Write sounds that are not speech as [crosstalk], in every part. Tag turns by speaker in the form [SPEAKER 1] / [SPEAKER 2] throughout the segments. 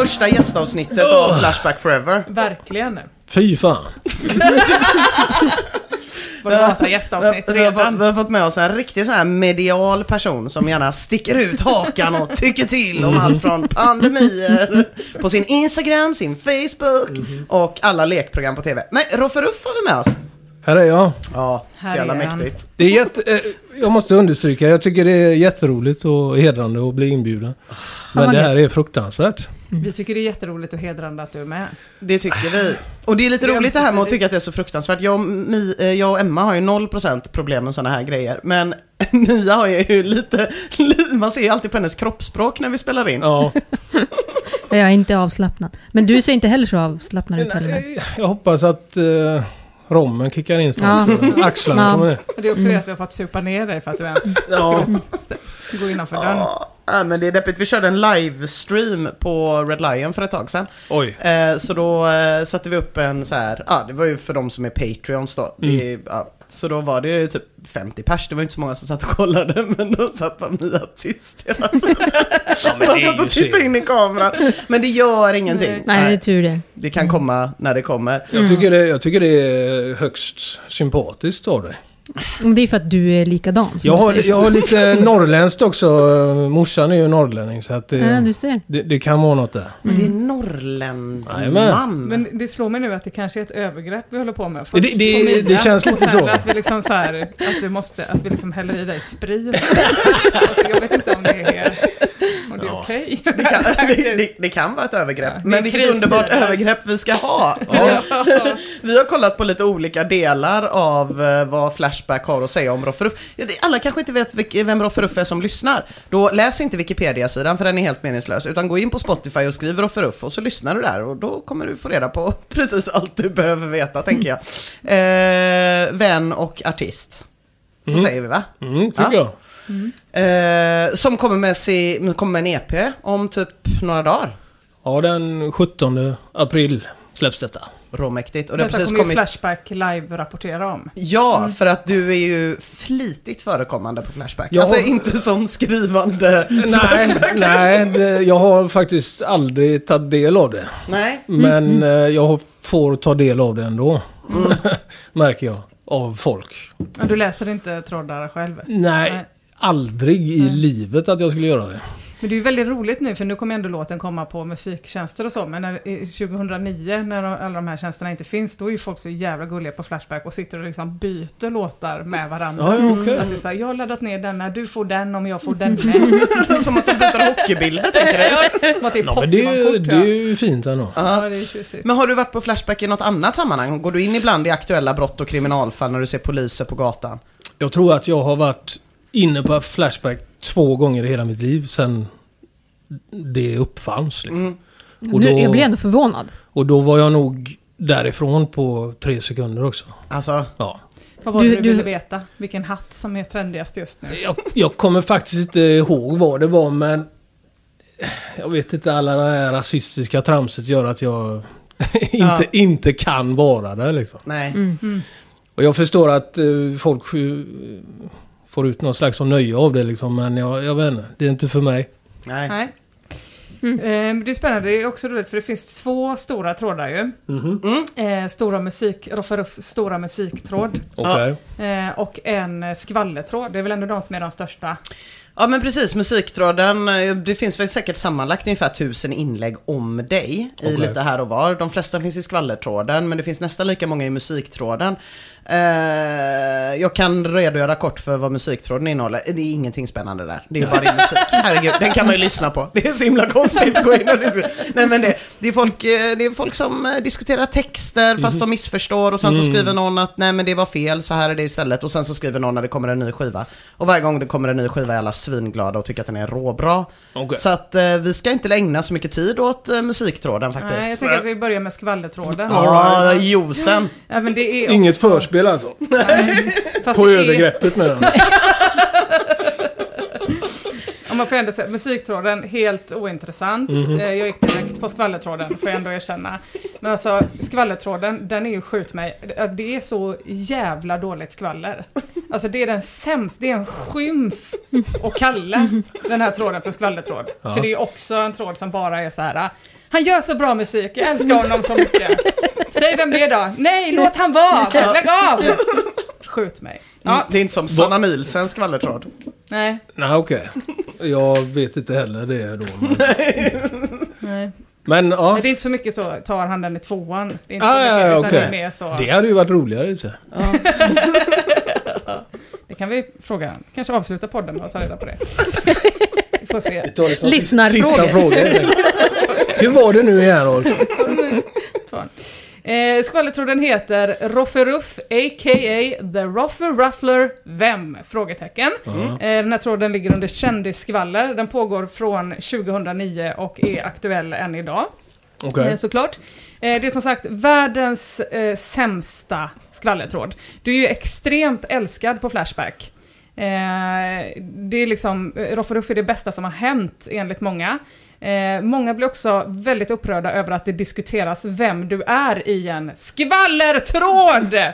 [SPEAKER 1] Första gästavsnittet av Flashback Forever.
[SPEAKER 2] Verkligen.
[SPEAKER 3] Fy fan. [laughs]
[SPEAKER 2] Gästavsnitt
[SPEAKER 1] vi, har fått,
[SPEAKER 2] redan.
[SPEAKER 1] vi har fått med oss en riktig sån här medial person som gärna sticker ut hakan och tycker till om allt från pandemier på sin Instagram, sin Facebook och alla lekprogram på TV. Nej, Roffe Ruff har vi med oss.
[SPEAKER 3] Här är jag.
[SPEAKER 1] Ja, så
[SPEAKER 2] Här
[SPEAKER 1] jävla
[SPEAKER 2] är han.
[SPEAKER 1] mäktigt.
[SPEAKER 3] Det är jätte, eh, jag måste understryka, jag tycker det är jätteroligt och hedrande att bli inbjuden. Men det här är fruktansvärt.
[SPEAKER 2] Vi tycker det är jätteroligt och hedrande att du är med.
[SPEAKER 1] Det tycker vi. Och det är lite
[SPEAKER 2] Det är
[SPEAKER 1] roligt det här med att tycka att det är så fruktansvärt. Jag, och Mi, eh, jag och Emma har ju 0% problem med sådana här grejer. Men [laughs] Mia har ju lite, li- man ser ju alltid på hennes kroppsspråk när vi spelar in.
[SPEAKER 3] Ja,
[SPEAKER 4] Jag är inte avslappnad. Men du ser inte heller så avslappnad ut heller.
[SPEAKER 3] jag hoppas att eh, rommen kickar in snart.
[SPEAKER 4] Ja.
[SPEAKER 3] Axlarna
[SPEAKER 4] Ja.
[SPEAKER 3] kommer ner.
[SPEAKER 2] Det är också det att vi har fått supa ner dig för att du ens [laughs]
[SPEAKER 1] Ja.
[SPEAKER 2] går innanför dörren.
[SPEAKER 1] Ja, men det är deppigt. Vi körde en livestream på Red Lion för ett tag sedan.
[SPEAKER 3] Oj.
[SPEAKER 1] Eh, så då eh, satte vi upp en så här, ja det var ju för de som är Patreons då. Det, ja, så då var det ju typ 50 pers, det var inte så många som satt och kollade, [laughs] men då satt bara Mia tyst hela tiden.
[SPEAKER 3] det är
[SPEAKER 1] satt och tittade in i kameran. Men det gör ingenting.
[SPEAKER 4] Nej, det är tur det.
[SPEAKER 1] Det kan komma när det kommer.
[SPEAKER 3] Jag, tycker det, jag tycker det är högst sympatiskt av dig.
[SPEAKER 4] Och det är för att du är likadan.
[SPEAKER 3] Jag har, jag har lite [laughs] norrländskt också. Morsan är ju norrlänning så att det,
[SPEAKER 4] Ja, du ser.
[SPEAKER 3] det, det kan vara något där.
[SPEAKER 1] Men det är
[SPEAKER 3] Jajamän.
[SPEAKER 1] norrländarman.
[SPEAKER 2] Men det slår mig nu att det kanske är ett övergrepp vi håller på med.
[SPEAKER 3] Det- det-
[SPEAKER 2] På Mia.
[SPEAKER 3] det känns lite så.
[SPEAKER 2] Att vi liksom så här, att du måste, att vi liksom häller i dig sprit. [laughs] alltså, jag vet inte om det är, om det är okej.
[SPEAKER 1] Det kan, det, det, det kan vara ett övergrepp.
[SPEAKER 2] Ja, det
[SPEAKER 1] men vilket underbart övergrepp vi ska ha. [laughs] Vi har kollat på lite olika delar av eh, vad Flashback har att säga om Roffe Ruff. Alla kanske inte vet vem Roffe Ruff är som lyssnar. Då läs inte Wikipedia-sidan för den är helt meningslös. Utan gå in på Spotify och skriv Roffe Ruff och så lyssnar du där. Och då kommer du få reda på [laughs] precis allt du behöver veta, tänker jag. Eh, vän och artist. Så säger vi va?
[SPEAKER 3] Mm, tycker
[SPEAKER 1] Ja.
[SPEAKER 3] jag.
[SPEAKER 1] Eh, som kommer med, si, kommer med en EP om typ några dagar.
[SPEAKER 3] Ja, den 17 april släpps detta.
[SPEAKER 1] Råmäktigt. Och det har
[SPEAKER 2] Detta
[SPEAKER 1] precis
[SPEAKER 2] kommer ju
[SPEAKER 1] kommit...
[SPEAKER 2] Flashback live-rapportera om.
[SPEAKER 1] Ja, för att du är ju flitigt förekommande på Flashback.
[SPEAKER 3] Jag
[SPEAKER 1] alltså
[SPEAKER 3] har-
[SPEAKER 1] inte som skrivande
[SPEAKER 3] Nej, nej det, jag har faktiskt aldrig tagit del av det.
[SPEAKER 1] Nej.
[SPEAKER 3] Men eh, jag får ta del av det ändå. [laughs] Märker jag. Av folk.
[SPEAKER 2] Ja, du läser inte trådar själv?
[SPEAKER 3] Nej,
[SPEAKER 2] Nej.
[SPEAKER 3] aldrig i livet att jag skulle göra det.
[SPEAKER 2] Men det är ju väldigt roligt nu, för nu kommer ändå låten komma på musiktjänster och så, men när, i 2009, när de- alla de här tjänsterna inte finns, då är ju folk så jävla gulliga på Flashback och sitter och liksom byter låtar med varandra.
[SPEAKER 3] Ja, okej.
[SPEAKER 2] Att det är så här, jag har laddat ner denna, du får den om jag får den [laughs] med.
[SPEAKER 1] Som att de byter hockeybilder, tänker du? [laughs]
[SPEAKER 2] Som att det är
[SPEAKER 3] Ja, men det, är- det är ju fint ändå.
[SPEAKER 2] Ja, det är tjusigt.
[SPEAKER 1] Men har du varit på Flashback i något annat sammanhang? Går du in ibland i aktuella brott och kriminalfall när du ser poliser på gatan?
[SPEAKER 3] Jag tror att jag har varit inne på Flashback två gånger i hela mitt liv sedan det uppfanns. Liksom.
[SPEAKER 1] Mm.
[SPEAKER 3] Och då-
[SPEAKER 4] jag blir ändå förvånad.
[SPEAKER 3] Och då var jag nog därifrån på tre sekunder också.
[SPEAKER 1] Alltså,
[SPEAKER 3] Ja.
[SPEAKER 2] Vad var
[SPEAKER 4] Du-
[SPEAKER 2] det du
[SPEAKER 4] du-
[SPEAKER 2] ville veta? Vilken hatt som är trendigast just nu?
[SPEAKER 3] Jag, jag kommer faktiskt inte ihåg vad det var men jag vet inte, alla det här rasistiska tramset gör att jag [laughs] inte, inte kan vara där liksom.
[SPEAKER 1] nej.
[SPEAKER 3] Och jag förstår att eh, folk får ut någon slags nöje av det liksom, men jag, jag vet inte, det är inte för mig.
[SPEAKER 1] nej.
[SPEAKER 2] Nej. Eh, Det är spännande, det är också roligt för det finns två stora trådar ju. Eh, stora musik, Rofferuffs stora musiktråd.
[SPEAKER 3] Okej.
[SPEAKER 2] Eh, och en skvallertråd, det är väl ändå de som är de största.
[SPEAKER 1] Ja men precis, musiktråden. Det finns väl säkert sammanlagt ungefär tusen inlägg om dig i lite här och var. De flesta finns i skvallertråden men det finns nästan lika många i musiktråden. Eh, jag kan redogöra kort för vad musiktråden innehåller. Det är ingenting spännande där. Det är bara din musik. [laughs] Herregud, den kan man ju lyssna på. Det är så himla konstigt att gå in och. Nej men det, det, är folk, eh, det är folk som eh, diskuterar texter fast de missförstår och sen så skriver någon att nej men det var fel, så här är det istället. Och sen så skriver någon när det kommer en ny skiva. Och varje gång det kommer en ny skiva är alla svinglada och tycker att den är råbra.
[SPEAKER 3] Okej.
[SPEAKER 1] Så att eh, vi ska inte ägna så mycket tid åt eh, musiktråden faktiskt.
[SPEAKER 2] Nej, jag tänker att vi börjar med skvallertråden.
[SPEAKER 1] Ja, josen.
[SPEAKER 2] Ja, men det är
[SPEAKER 3] Inget
[SPEAKER 2] också-
[SPEAKER 3] förspel alltså?
[SPEAKER 2] Nej, fast
[SPEAKER 3] På
[SPEAKER 2] det är-
[SPEAKER 3] övergreppet med den? [laughs]
[SPEAKER 2] Om man får ändå säga, musiktråden, helt ointressant.
[SPEAKER 3] Mhm.
[SPEAKER 2] Eh, Jag gick direkt på skvallertråden, får jag ändå erkänna. Men alltså, skvallertråden, den är ju skjut mig. Det- Det är så jävla dåligt skvaller. Alltså det är den sämsta, det är en skymf att kalla den här tråden för skvallertråd. För det är också en tråd som bara är så här. Han gör så bra musik, jag älskar honom så mycket. Säg vem det är då? Nej, låt han vara! Lägg av! Skjut mig. Ja,
[SPEAKER 1] Det är inte som Sanna Nielsens skvallertråd.
[SPEAKER 2] nej,
[SPEAKER 3] Nej okej. Jag vet inte heller det då. Men, [laughs]
[SPEAKER 2] nej.
[SPEAKER 3] men ja.
[SPEAKER 2] Men det är inte så mycket så, tar han den i tvåan? Det är inte
[SPEAKER 3] Ah,
[SPEAKER 2] så mycket,
[SPEAKER 3] ja, ja, okej.
[SPEAKER 2] det är mer så.
[SPEAKER 3] Det hade ju varit roligare. [laughs]
[SPEAKER 2] Det kan vi fråga. Kanske avsluta podden med att ta reda på det. Vi får se.
[SPEAKER 4] Lyssnarfrågor.
[SPEAKER 3] Sista frågan. Hur var det nu igen Rolf?
[SPEAKER 2] Eh, skvallertråden heter Rofferuff, a.k.a. The Roffer Ruffler Vem? Frågetecken. Eh, den här tråden ligger under kändisskvaller. Den pågår från 2009 och är aktuell än idag.
[SPEAKER 3] Okej.
[SPEAKER 2] Eh, såklart. Eh, det är som sagt världens eh, sämsta skvallertråd. Du är ju extremt älskad på Flashback. Eh, det är liksom, eh, Rofferuff är det bästa som har hänt enligt många. Eh, många blir också väldigt upprörda över att det diskuteras vem du är i en skvallertråd! [laughs] eh,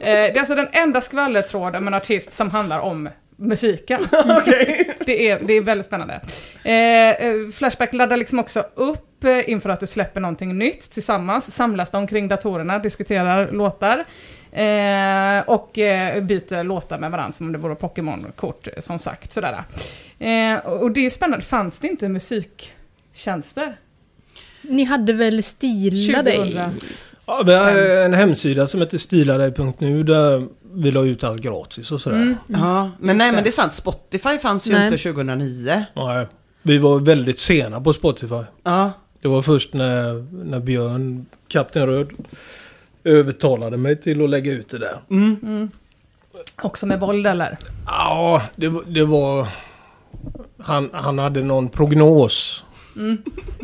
[SPEAKER 2] det är alltså den enda skvallertråden med en artist som handlar om musiken. [laughs] [laughs] det, är, det är väldigt spännande. Eh, eh, Flashback laddar liksom också upp eh, inför att du släpper någonting nytt tillsammans, samlas de kring datorerna, diskuterar låtar eh, och eh, byter låtar med varandra som om det vore Pokémon-kort eh, som sagt. Sådär. Eh, och det är spännande, fanns det inte musiktjänster?
[SPEAKER 4] Ni hade väl Stila dig?
[SPEAKER 2] 2000.
[SPEAKER 3] Ja, vi har en hemsida som heter stiladej.nu där vi la ut allt gratis och sådär.
[SPEAKER 2] Mm.
[SPEAKER 1] Ja, men nej men det är sant. Spotify fanns ju
[SPEAKER 4] Nej.
[SPEAKER 1] inte 2009.
[SPEAKER 3] Nej, vi var väldigt sena på Spotify.
[SPEAKER 1] Ja,
[SPEAKER 3] Det var först när, när Björn, Kapten Röd, övertalade mig till att lägga ut det där.
[SPEAKER 2] Också med våld eller?
[SPEAKER 3] Ja, det, det var... Han, han hade någon prognos.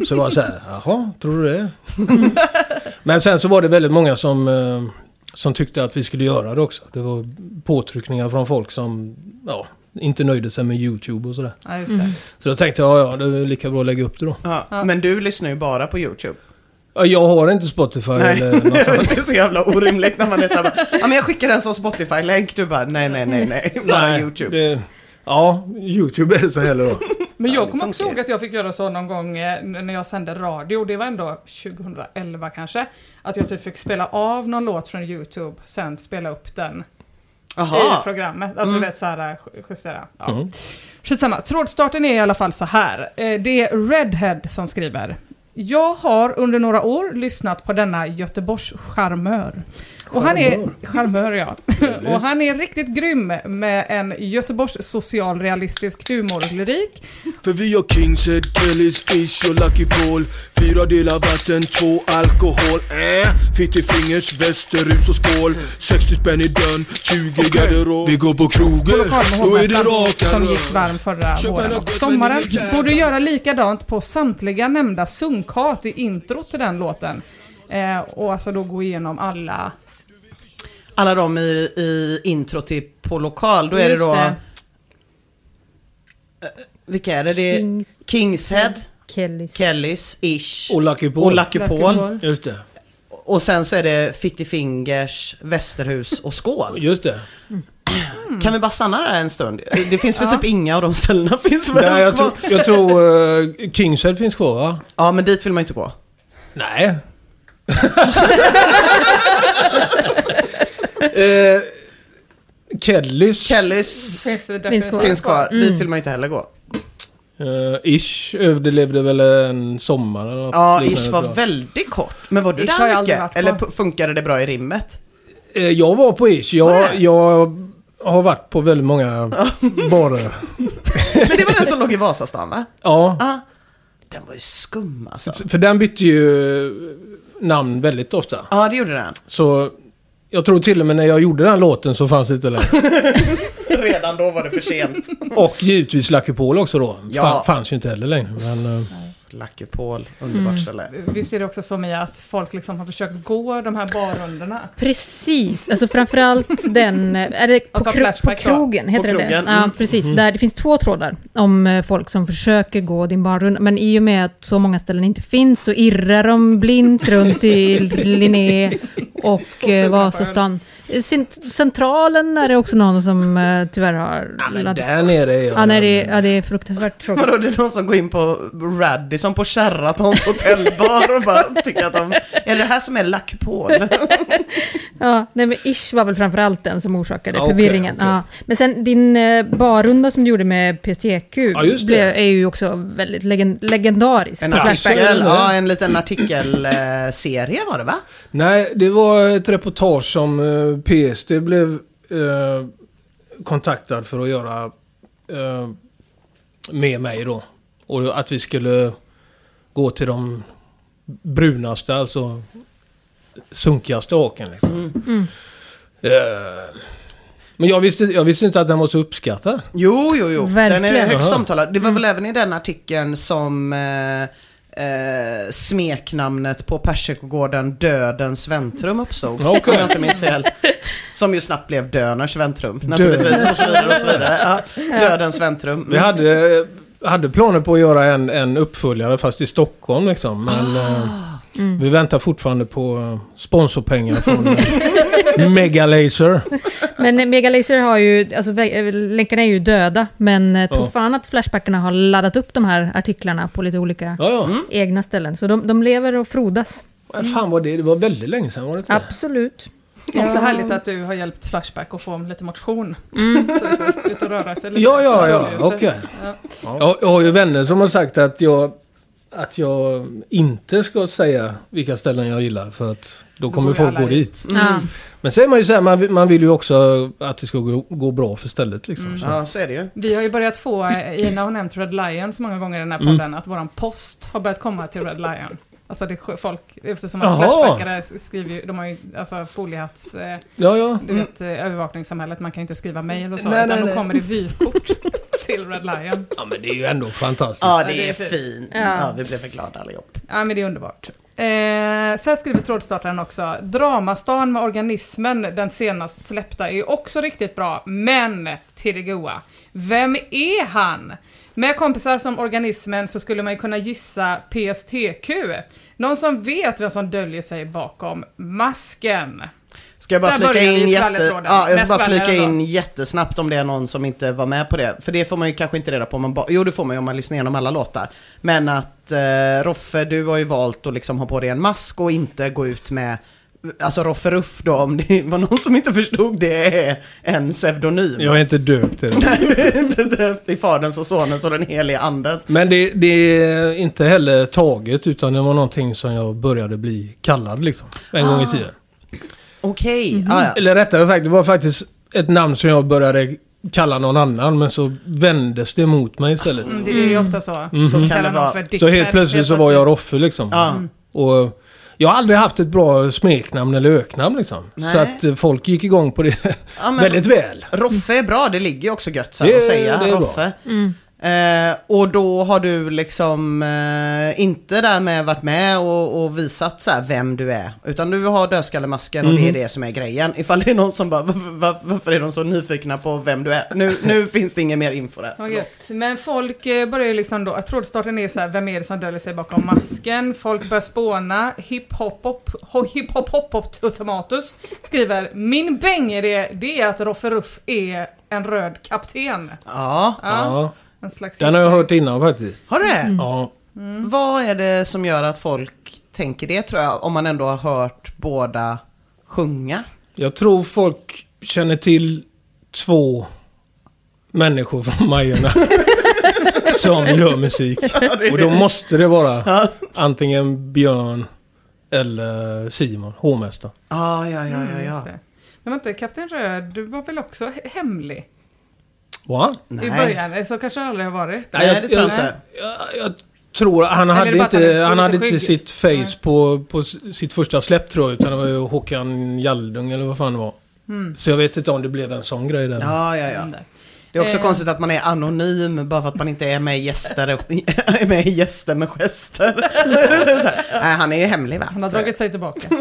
[SPEAKER 3] Så det var så här, jaha, tror du det? [laughs] Men sen så var det väldigt många som, eh, som tyckte att vi skulle göra det också. Det var påtryckningar från folk som ja, inte nöjde sig med YouTube och sådär.
[SPEAKER 2] Ja, just det.
[SPEAKER 3] Så då tänkte jag, ja, det är lika bra att lägga upp det då.
[SPEAKER 1] ja. Men du lyssnar ju bara på YouTube.
[SPEAKER 3] Ja, jag har inte Spotify eller något [laughs]
[SPEAKER 1] det är så jävla orimligt när man är såhär, ja men jag skickar en sån Spotify-länk, du bara nej nej nej nej, bara YouTube.
[SPEAKER 3] Det, ja, YouTube är det så heller då.
[SPEAKER 2] Men
[SPEAKER 1] Ja,
[SPEAKER 2] jag kommer också ihåg att jag fick göra så någon gång eh, när jag sände radio, det var ändå 2011 kanske, att jag typ fick spela av någon låt från YouTube, sen spela upp den
[SPEAKER 1] Jaha.
[SPEAKER 2] i programmet. Alltså du vet så här, ju- justera. Ja.
[SPEAKER 3] Mm.
[SPEAKER 2] Skitsamma, trådstarten är i alla fall så här. Eh, Det är Redhead som skriver. Jag har under några år lyssnat på denna Göteborgs charmör. Och han är, charmör ja. och han är riktigt grym med en Göteborgs socialrealistisk humorlyrik.
[SPEAKER 5] För vi har Kingshead, Kellys, Ish och Lucky Paul Fyra delar vatten, två alkohol äh, Fitti fingers, västerhus och skål 60 spänn i dörren, 20 garderob Vi går på krogen, då är det
[SPEAKER 2] hovmästaren som
[SPEAKER 5] raka
[SPEAKER 2] gick varm förra våren och sommaren. Borde göra likadant på samtliga nämnda sunkhat i intro till den låten. Eh, och alltså då gå igenom alla.
[SPEAKER 1] Alla de i, i intro till På lokal, då är
[SPEAKER 2] Just
[SPEAKER 1] det då...
[SPEAKER 2] det.
[SPEAKER 1] Eh, Vilka är det? Det är
[SPEAKER 4] Kings,
[SPEAKER 1] Kingshead,
[SPEAKER 4] Kellys.
[SPEAKER 1] Kellys, Ish
[SPEAKER 3] Och Lucky Paul.
[SPEAKER 1] och Lucky
[SPEAKER 2] Lucky
[SPEAKER 1] Paul.
[SPEAKER 3] Just det.
[SPEAKER 1] Och sen så är det Fitti Fingers, Västerhus och Skål. [laughs]
[SPEAKER 3] Just det.
[SPEAKER 1] Kan vi bara stanna där en stund? Det finns väl typ inga av de ställena [laughs] finns väl
[SPEAKER 3] Nej, jag, tror- jag tror uh, Kingshead finns kvar va?
[SPEAKER 1] Ja, men dit vill man inte gå.
[SPEAKER 3] Nej. [laughs] eh, Kellys.
[SPEAKER 1] Kellys
[SPEAKER 2] Finns,
[SPEAKER 4] kvar.
[SPEAKER 1] finns kvar.
[SPEAKER 4] Mm.
[SPEAKER 1] Dit vill man inte heller gå.
[SPEAKER 3] Eh, Ish överlevde väl en sommar eller något
[SPEAKER 1] Ja, Ish var väldigt kort. Men var du
[SPEAKER 2] Ish har jag
[SPEAKER 1] där mycket? Eller funkade det bra i rimmet?
[SPEAKER 3] Eh, Jag var på Ish. Jag, jag har varit på väldigt många barer. [laughs]
[SPEAKER 1] Men det var den som låg i Vasastan va?
[SPEAKER 3] Ja,
[SPEAKER 1] Ja. Den var ju skum alltså.
[SPEAKER 3] för den bytte ju namn väldigt ofta.
[SPEAKER 1] Ja, det gjorde den.
[SPEAKER 3] Så jag tror till och med när jag gjorde den låten så fanns det inte längre. [laughs]
[SPEAKER 1] Redan då var det för sent.
[SPEAKER 3] Och givetvis Lucky Paul också då.
[SPEAKER 1] Ja.
[SPEAKER 3] Fan, fanns ju inte heller längre. Men, eh,
[SPEAKER 1] Lucky Paul, underbart ställe.
[SPEAKER 2] Visst är det också så Mia att folk liksom har försökt gå de här barrundorna?
[SPEAKER 4] Precis, alltså framförallt den, är det på,
[SPEAKER 2] Alltså
[SPEAKER 4] kro- på krogen, heter
[SPEAKER 1] På
[SPEAKER 4] det
[SPEAKER 1] krogen,
[SPEAKER 4] det?
[SPEAKER 1] mm.
[SPEAKER 4] Ja, precis. Där, det finns två trådar om eh, folk som försöker gå din barrunda, men i och med att så många ställen inte finns så irrar de blint runt i [laughs] Linné och eh, Vasastan. Cent- Centralen är det också någon som eh, tyvärr har...
[SPEAKER 3] ja, men där nere är jag.
[SPEAKER 4] ja, nej, det, ja, det är fruktansvärt tråkigt.
[SPEAKER 1] Vadå, det är någon som går in på Radisson på Sheratons hotellbar och bara tycker att de... Är det här som är Lucky Paul? [laughs]
[SPEAKER 4] Ja, nej men Ish var väl framförallt den som orsakade
[SPEAKER 3] Ja, okej,
[SPEAKER 4] förvirringen.
[SPEAKER 3] okej.
[SPEAKER 4] Ja. Men sen din eh, barrunda som du gjorde med PSTQ
[SPEAKER 3] Ja, just det.
[SPEAKER 4] blev, är ju också väldigt legend, legendarisk.
[SPEAKER 1] En
[SPEAKER 4] på
[SPEAKER 1] artikel, ja, en liten artikelserie var det va?
[SPEAKER 3] Nej, det var ett reportage som eh, PSD blev eh, kontaktad för att göra eh, med mig då. Och att vi skulle gå till de brunaste, alltså sunkigaste haken. Liksom.
[SPEAKER 4] Mm.
[SPEAKER 3] Eh, men jag visste, jag visste inte att den var så uppskattad.
[SPEAKER 1] Jo, jo, jo. Den
[SPEAKER 4] Verkligen.
[SPEAKER 1] är högst omtalad. Det var väl även i den artikeln som eh, eh, smeknamnet på Persikogården Dödens väntrum uppstod.
[SPEAKER 3] Okej.
[SPEAKER 1] Om jag inte minns fel. Som ju snabbt blev Döners väntrum. Naturligtvis. Och så vidare och så vidare. Ja, Dödens väntrum.
[SPEAKER 3] Vi hade, hade planer på att göra en, en uppföljare fast i Stockholm liksom. Men eh, vi väntar fortfarande på eh, sponsorpengar från eh, [laughs] Megalaser.
[SPEAKER 4] Men eh, Megalaser har ju, alltså länkarna är ju döda, men tror
[SPEAKER 3] Ja.
[SPEAKER 4] fan att Flashbackarna har laddat upp de här artiklarna på lite olika
[SPEAKER 3] Ja, ja.
[SPEAKER 4] egna ställen. Så de, de lever och frodas.
[SPEAKER 3] Vad fan var det? Det var väldigt länge sedan var det inte?
[SPEAKER 4] Absolut.
[SPEAKER 2] Det är också
[SPEAKER 4] Ja.
[SPEAKER 2] härligt att du har hjälpt Flashback att få lite motion. Så, så, ut och röra sig lite.
[SPEAKER 3] Ja, ja, ja, okej.
[SPEAKER 2] ja.
[SPEAKER 3] Jag, jag har ju vänner som har sagt att jag, att jag inte ska säga vilka ställen jag gillar för att då kommer folk gå
[SPEAKER 2] dit.
[SPEAKER 3] dit.
[SPEAKER 4] Ja.
[SPEAKER 3] Men så är man ju så här, man, vill- man vill ju också att det ska gå, gå bra för stället liksom. Så.
[SPEAKER 1] Ja, så är det ju.
[SPEAKER 2] Vi har ju börjat få, eh, Ina har nämnt Red Lion så många gånger i den här
[SPEAKER 3] Mm.
[SPEAKER 2] podden, att våran post har börjat komma till Red Lion. Alltså det är folk, eftersom att. Flashbackare skriver ju, de har ju alltså foliehatts, eh,
[SPEAKER 3] Ja, ja.
[SPEAKER 2] du vet, eh, övervakningssamhället, man kan ju inte skriva mejl och så,
[SPEAKER 3] Nej,
[SPEAKER 2] utan
[SPEAKER 3] nej,
[SPEAKER 2] då
[SPEAKER 3] nej.
[SPEAKER 2] kommer det vykort [laughs] till Red Lion.
[SPEAKER 3] Ja, men det är ju ändå fantastiskt.
[SPEAKER 1] Ja,
[SPEAKER 2] Ja,
[SPEAKER 1] det
[SPEAKER 2] det
[SPEAKER 1] är
[SPEAKER 2] är fint.
[SPEAKER 1] fint.
[SPEAKER 4] Ja.
[SPEAKER 1] Ja, vi blev väl glada allihop.
[SPEAKER 2] Ja, men det är underbart. Eh, så här skriver trådstartaren också. Dramastan med organismen, den senast släppta, är också riktigt bra. Men, till det goa, vem är han? Med kompisar som organismen så skulle man ju kunna gissa PSTQ. Någon som vet vem som döljer sig bakom masken.
[SPEAKER 1] Ska jag bara
[SPEAKER 2] Där
[SPEAKER 1] flika in, jätte... ja, jag ska bara flika in jättesnabbt om det är någon som inte var med på det. För det får man ju kanske inte reda på om man bara... Jo, det får man ju om man lyssnar igenom alla låtar. Men att eh, Roffe, du har ju valt att liksom ha på dig en mask och inte gå ut med alltså Roffe Ruff då, om det [laughs] var någon som inte förstod det, är en pseudonym.
[SPEAKER 3] Jag är inte döpt till det. [laughs]
[SPEAKER 1] Nej, du är inte döpt i Faderns och Sonens och den helige Andens.
[SPEAKER 3] Men det, det är inte heller taget utan det var någonting som jag började bli kallad liksom. En gång i
[SPEAKER 1] Ah.
[SPEAKER 3] tiden.
[SPEAKER 1] Okej, ah, ja.
[SPEAKER 3] Eller rättare sagt, det var faktiskt ett namn som jag började kalla någon annan men så vändes det mot mig istället.
[SPEAKER 2] Mm, det är ju ofta så.
[SPEAKER 3] Mhm.
[SPEAKER 1] Så kan
[SPEAKER 2] Kallar
[SPEAKER 1] vara.
[SPEAKER 2] för
[SPEAKER 3] Så helt plötsligt så var jag Roffe liksom.
[SPEAKER 1] Ja.
[SPEAKER 3] Och jag har aldrig haft ett bra smeknamn eller öknamn liksom.
[SPEAKER 1] Nej.
[SPEAKER 3] Så att eh, folk gick igång på det
[SPEAKER 1] Ja, [laughs] men
[SPEAKER 3] väldigt väl.
[SPEAKER 1] Roffe är bra, det ligger ju också gött så
[SPEAKER 3] Det-
[SPEAKER 1] att säga.
[SPEAKER 3] det är bra.
[SPEAKER 1] Roffe. Eh, och då har du liksom eh, inte därmed varit med och, och visat så här vem du är. Utan du har dödskallemasken och det
[SPEAKER 3] Mhm.
[SPEAKER 1] är det som är grejen. Ifall det är någon som bara, varför, var- varför är de så nyfikna på vem du är? Nu, nu [laughs] finns det ingen mer info där.
[SPEAKER 2] Gött. Men folk eh, börjar ju liksom då, jag tror starten är så här, vem är det som döljer sig bakom masken? Folk börjar spåna. Hiphop hiphop hop hop tomatus skriver, min bängidé det är att Roffe Ruff är en röd kapten.
[SPEAKER 1] Ja,
[SPEAKER 2] Ja,
[SPEAKER 3] Ja,
[SPEAKER 2] en slags
[SPEAKER 3] den har jag hört innan faktiskt.
[SPEAKER 1] har du det?
[SPEAKER 3] Ja.
[SPEAKER 1] Vad är det som gör att folk tänker det tror jag, om man ändå har hört båda sjunga?
[SPEAKER 3] Jag tror folk känner till två människor från Majorna [laughs] som gör musik. Och då måste det vara antingen Björn eller Simon, hovmästaren.
[SPEAKER 1] Ah, ja, ja, ja,
[SPEAKER 2] Mm,
[SPEAKER 1] ja.
[SPEAKER 2] just det. Men vänta, Kapten Röd, du var väl också he- hemlig
[SPEAKER 3] Va?
[SPEAKER 1] Nej.
[SPEAKER 2] i början? Så kanske det aldrig har varit.
[SPEAKER 1] Nej, det tror jag inte.
[SPEAKER 3] Jag, jag tror han
[SPEAKER 2] är
[SPEAKER 3] hade inte, han hade inte sitt face
[SPEAKER 2] Nej.
[SPEAKER 3] på, på sitt första släpp tror jag. Utan det var ju Håkan Jaldung eller vad fan det var.
[SPEAKER 2] Mm.
[SPEAKER 3] Så jag vet inte om det blev en sån grej där.
[SPEAKER 1] Ja, ja, ja.
[SPEAKER 2] Mm.
[SPEAKER 1] Det är också
[SPEAKER 2] Eh.
[SPEAKER 1] konstigt att man är anonym bara för att man inte är med i gäster, är [laughs] med i gäster med gester. [laughs] Så är det så här, Nej, han är ju hemlig va?
[SPEAKER 2] Han har dragit sig tillbaka. [laughs]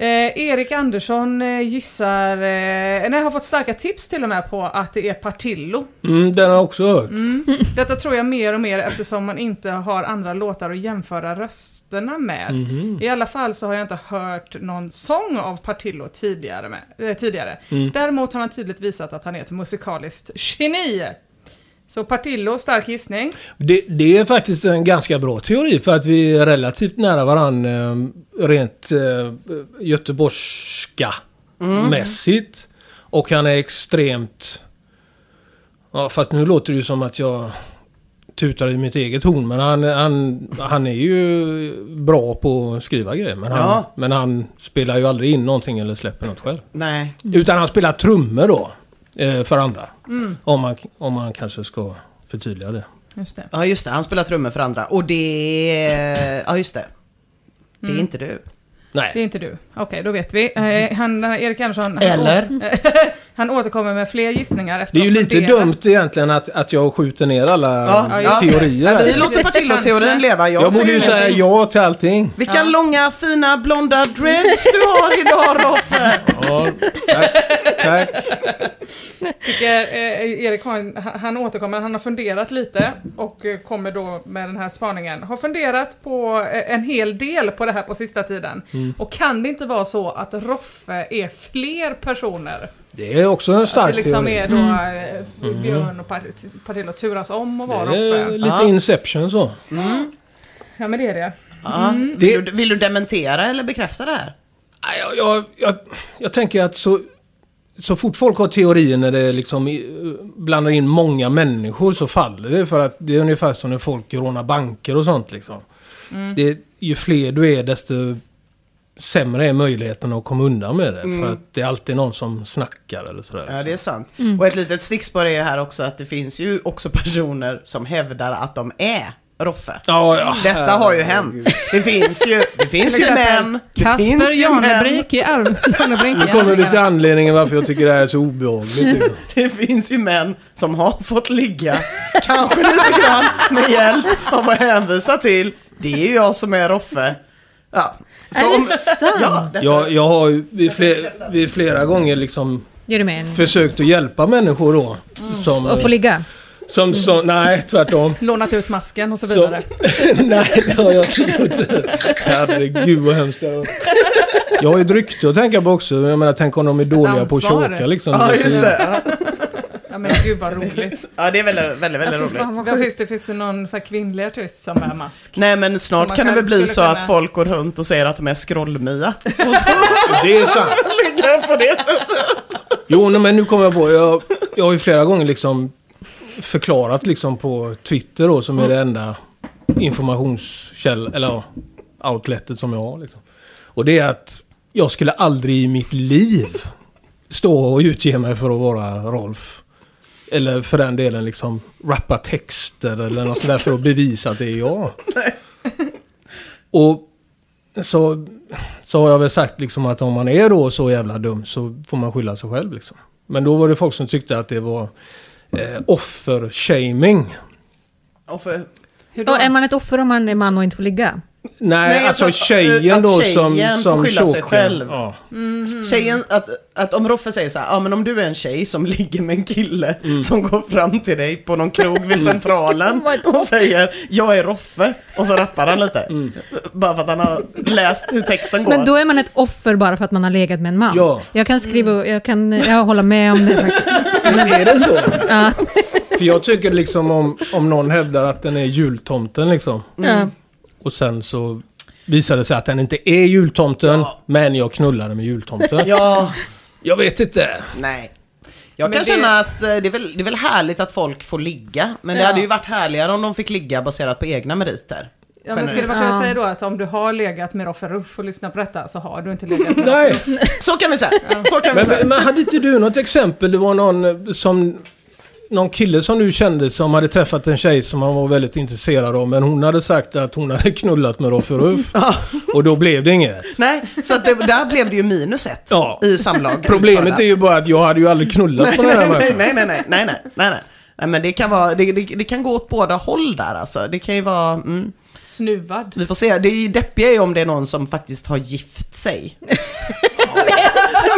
[SPEAKER 2] Eh, Erik Andersson eh, gissar, eh, nej, har fått starka tips till och med på att det är Partillo.
[SPEAKER 3] Mm, den har jag också hört.
[SPEAKER 2] Mm. Detta tror jag mer och mer eftersom man inte har andra låtar att jämföra rösterna med.
[SPEAKER 3] Mhm.
[SPEAKER 2] I alla fall så har jag inte hört någon sång av Partillo tidigare. Med, eh, tidigare.
[SPEAKER 3] Mm.
[SPEAKER 2] Däremot har han tydligt visat att han är ett musikaliskt geni. Så Partillo, stark gissning.
[SPEAKER 3] Det, det är faktiskt en ganska bra teori för att vi är relativt nära varandra eh, rent eh, göteborgska mässigt. Och han är extremt... Ja, fast nu låter det ju som att jag tutar i mitt eget horn. Men han, han, han är ju bra på att skriva grejer. Men han,
[SPEAKER 1] Ja.
[SPEAKER 3] men han spelar ju aldrig in någonting eller släpper något själv.
[SPEAKER 1] Nej.
[SPEAKER 3] Utan han spelar trummor då. Eh, för andra. Om, man, om man kanske ska förtydliga det.
[SPEAKER 2] Just det.
[SPEAKER 1] Ja just det, han spelar trummor för andra. Och det. Ja just det. Det är
[SPEAKER 2] Mm.
[SPEAKER 1] inte du.
[SPEAKER 3] Nej.
[SPEAKER 2] Det är inte du. Okej, då vet vi. Eh, han, Erik Andersson, han,
[SPEAKER 1] Eller? [laughs]
[SPEAKER 2] han återkommer med fler gissningar efter
[SPEAKER 3] Det är ju lite dumt egentligen att, att jag skjuter ner alla
[SPEAKER 1] Ja,
[SPEAKER 2] ja.
[SPEAKER 3] teorier.
[SPEAKER 1] Ja, vi låter Partillo-teorin leva. Jag,
[SPEAKER 3] jag borde ju säga
[SPEAKER 1] ingenting.
[SPEAKER 3] ja till allting.
[SPEAKER 1] Vilka
[SPEAKER 2] Ja.
[SPEAKER 1] långa fina blonda dreads du har idag Roffe!
[SPEAKER 3] Ja, tack. tack.
[SPEAKER 2] tycker eh, Erik han han återkommer, han har funderat lite och eh, kommer då med den här spaningen. Har funderat på eh, en hel del på det här på sista tiden.
[SPEAKER 3] Mm.
[SPEAKER 2] Och kan det inte vara så att Roffe är fler personer?
[SPEAKER 3] Det är också en
[SPEAKER 2] Att det
[SPEAKER 3] stark
[SPEAKER 2] liksom
[SPEAKER 3] teori.
[SPEAKER 2] är då eh, Björn och Part- Partillo turas om att vara Roffe.
[SPEAKER 3] lite
[SPEAKER 1] Ja.
[SPEAKER 3] Inception så.
[SPEAKER 2] Ja men det är det.
[SPEAKER 1] Ja.
[SPEAKER 3] Det-
[SPEAKER 1] Vill, du, vill du dementera eller bekräfta det här?
[SPEAKER 3] Nej, Jag, jag, jag, jag tänker att så, så fort folk har teorier när det liksom blandar in många människor så faller det. För att det är ungefär som när folk rånar banker och sånt liksom. Det, ju fler du är desto sämre är möjligheten att komma undan med det. För att det är alltid någon som snackar eller sådär.
[SPEAKER 1] Ja, det är sant. Och ett litet stickspår är ju här också att det finns ju också personer som hävdar att de är Roffe.
[SPEAKER 3] Ja, ja.
[SPEAKER 1] Detta har ju hänt. Det finns ju, det finns ju män. Det finns
[SPEAKER 2] Kasper
[SPEAKER 1] ju
[SPEAKER 2] Janebrink i arm... Janebrink
[SPEAKER 3] Nu kommer vi till anledningen varför jag tycker det här är så obehagligt.
[SPEAKER 1] Det finns ju män som har fått ligga, kanske lite grann med hjälp av att hänvisa till det är ju jag som är Roffe. Ja. Så om, ja,
[SPEAKER 3] Jag, jag har vid, fler, vid flera gånger liksom försökt att hjälpa människor då. Som,
[SPEAKER 4] Och få ligga?
[SPEAKER 3] som, som, nej, tvärtom. [laughs]
[SPEAKER 2] Lånat ut masken och så vidare. [laughs]
[SPEAKER 3] nej, det har jag inte gjort. Herregud vad hemskt det var. Jag har ju ett rykte att tänka på också. Jag menar, tänk om de är dåliga på att choka liksom.
[SPEAKER 1] ja, just det. Ja.
[SPEAKER 2] Ja, men gud vad roligt. [laughs]
[SPEAKER 1] Ja, det är väldigt, väldigt, väldigt
[SPEAKER 4] Ja, fy fan,
[SPEAKER 1] roligt.
[SPEAKER 4] vad
[SPEAKER 2] finns det, finns det någon så här kvinnlig artist som bär mask?
[SPEAKER 1] Nej men snart kan det väl bli så
[SPEAKER 2] kunna-
[SPEAKER 1] att folk går runt och säger att de är [laughs] så
[SPEAKER 3] Det är sant. [laughs]
[SPEAKER 1] på det sättet.
[SPEAKER 3] Jo, nej, men nu kommer jag på. Jag, jag har ju flera gånger liksom förklarat liksom på Twitter då, som är det enda informationskäll eller ja, outletet som jag har. Liksom. Och det är att jag skulle aldrig i mitt liv stå och utge mig för att vara Rolf. Eller för den delen liksom rappa texter eller något sånt där för att bevisa att det är jag. Och så, så har jag väl sagt liksom att om man är då så jävla dum så får man skylla sig själv liksom. Men då var det folk som tyckte att det var eh, offer-shaming.
[SPEAKER 1] Och för,
[SPEAKER 2] Hur då?
[SPEAKER 4] Och är man ett offer om man är man och inte får ligga?
[SPEAKER 3] Nej,
[SPEAKER 1] Nej,
[SPEAKER 3] alltså
[SPEAKER 1] alltså,
[SPEAKER 3] tjejen
[SPEAKER 1] att
[SPEAKER 3] då
[SPEAKER 1] tjejen
[SPEAKER 3] som,
[SPEAKER 1] får
[SPEAKER 3] som
[SPEAKER 1] skylla sig själv.
[SPEAKER 3] Ja.
[SPEAKER 1] Tjejen, att, att om Roffe säger så här, ja men om du är en tjej som ligger med en kille som går fram till dig på någon krog vid centralen [laughs] och säger jag är Roffe och så rappar han lite. Bara för att han har läst hur texten går.
[SPEAKER 4] Men då är man ett offer bara för att man har legat med en man.
[SPEAKER 3] Ja.
[SPEAKER 4] Jag kan skriva, jag kan jag håller med om det faktiskt. [laughs]
[SPEAKER 3] Är det så?
[SPEAKER 4] Ja.
[SPEAKER 3] För jag tycker liksom om, om någon hävdar att den är jultomten liksom.
[SPEAKER 4] Ja.
[SPEAKER 3] Och sen så visar det sig att den inte är jultomten. Men jag knullade med jultomten.
[SPEAKER 1] Ja,
[SPEAKER 3] Jag vet inte.
[SPEAKER 1] nej. Jag
[SPEAKER 2] Men
[SPEAKER 1] kan
[SPEAKER 2] det-
[SPEAKER 1] känna att eh, det är, väl, det är väl härligt att folk får ligga. Men det
[SPEAKER 2] Ja.
[SPEAKER 1] hade ju varit härligare om de fick ligga baserat på egna meriter.
[SPEAKER 2] Ja, men skulle man kunna
[SPEAKER 4] Ja.
[SPEAKER 2] säga då att om du har legat med Roffe Ruff och lyssnat på detta så har du inte legat med
[SPEAKER 3] Nej.
[SPEAKER 1] Så kan vi säga. Så kan vi
[SPEAKER 3] Men,
[SPEAKER 1] säga.
[SPEAKER 3] men hade inte du något exempel? Det var någon eh, som... Någon kille som du kände som hade träffat en tjej som han var väldigt intresserad av. Men hon hade sagt att hon hade [laughs] knullat med Roffe Ruff. Och då blev det inget.
[SPEAKER 1] Nej, så att det, där blev det ju minus ett
[SPEAKER 3] Ja.
[SPEAKER 1] i samlag.
[SPEAKER 3] Problemet är ju bara att jag hade ju aldrig knullat på den här
[SPEAKER 1] nej, nej, nej, nej, nej, nej, nej, nej. Nej, men det kan vara, det, det, det kan gå åt båda håll där alltså. Det kan ju vara, mm,
[SPEAKER 2] Snuvad.
[SPEAKER 1] vi får se. Det är ju deppiga är ju om det är någon som faktiskt har gift sig. [laughs]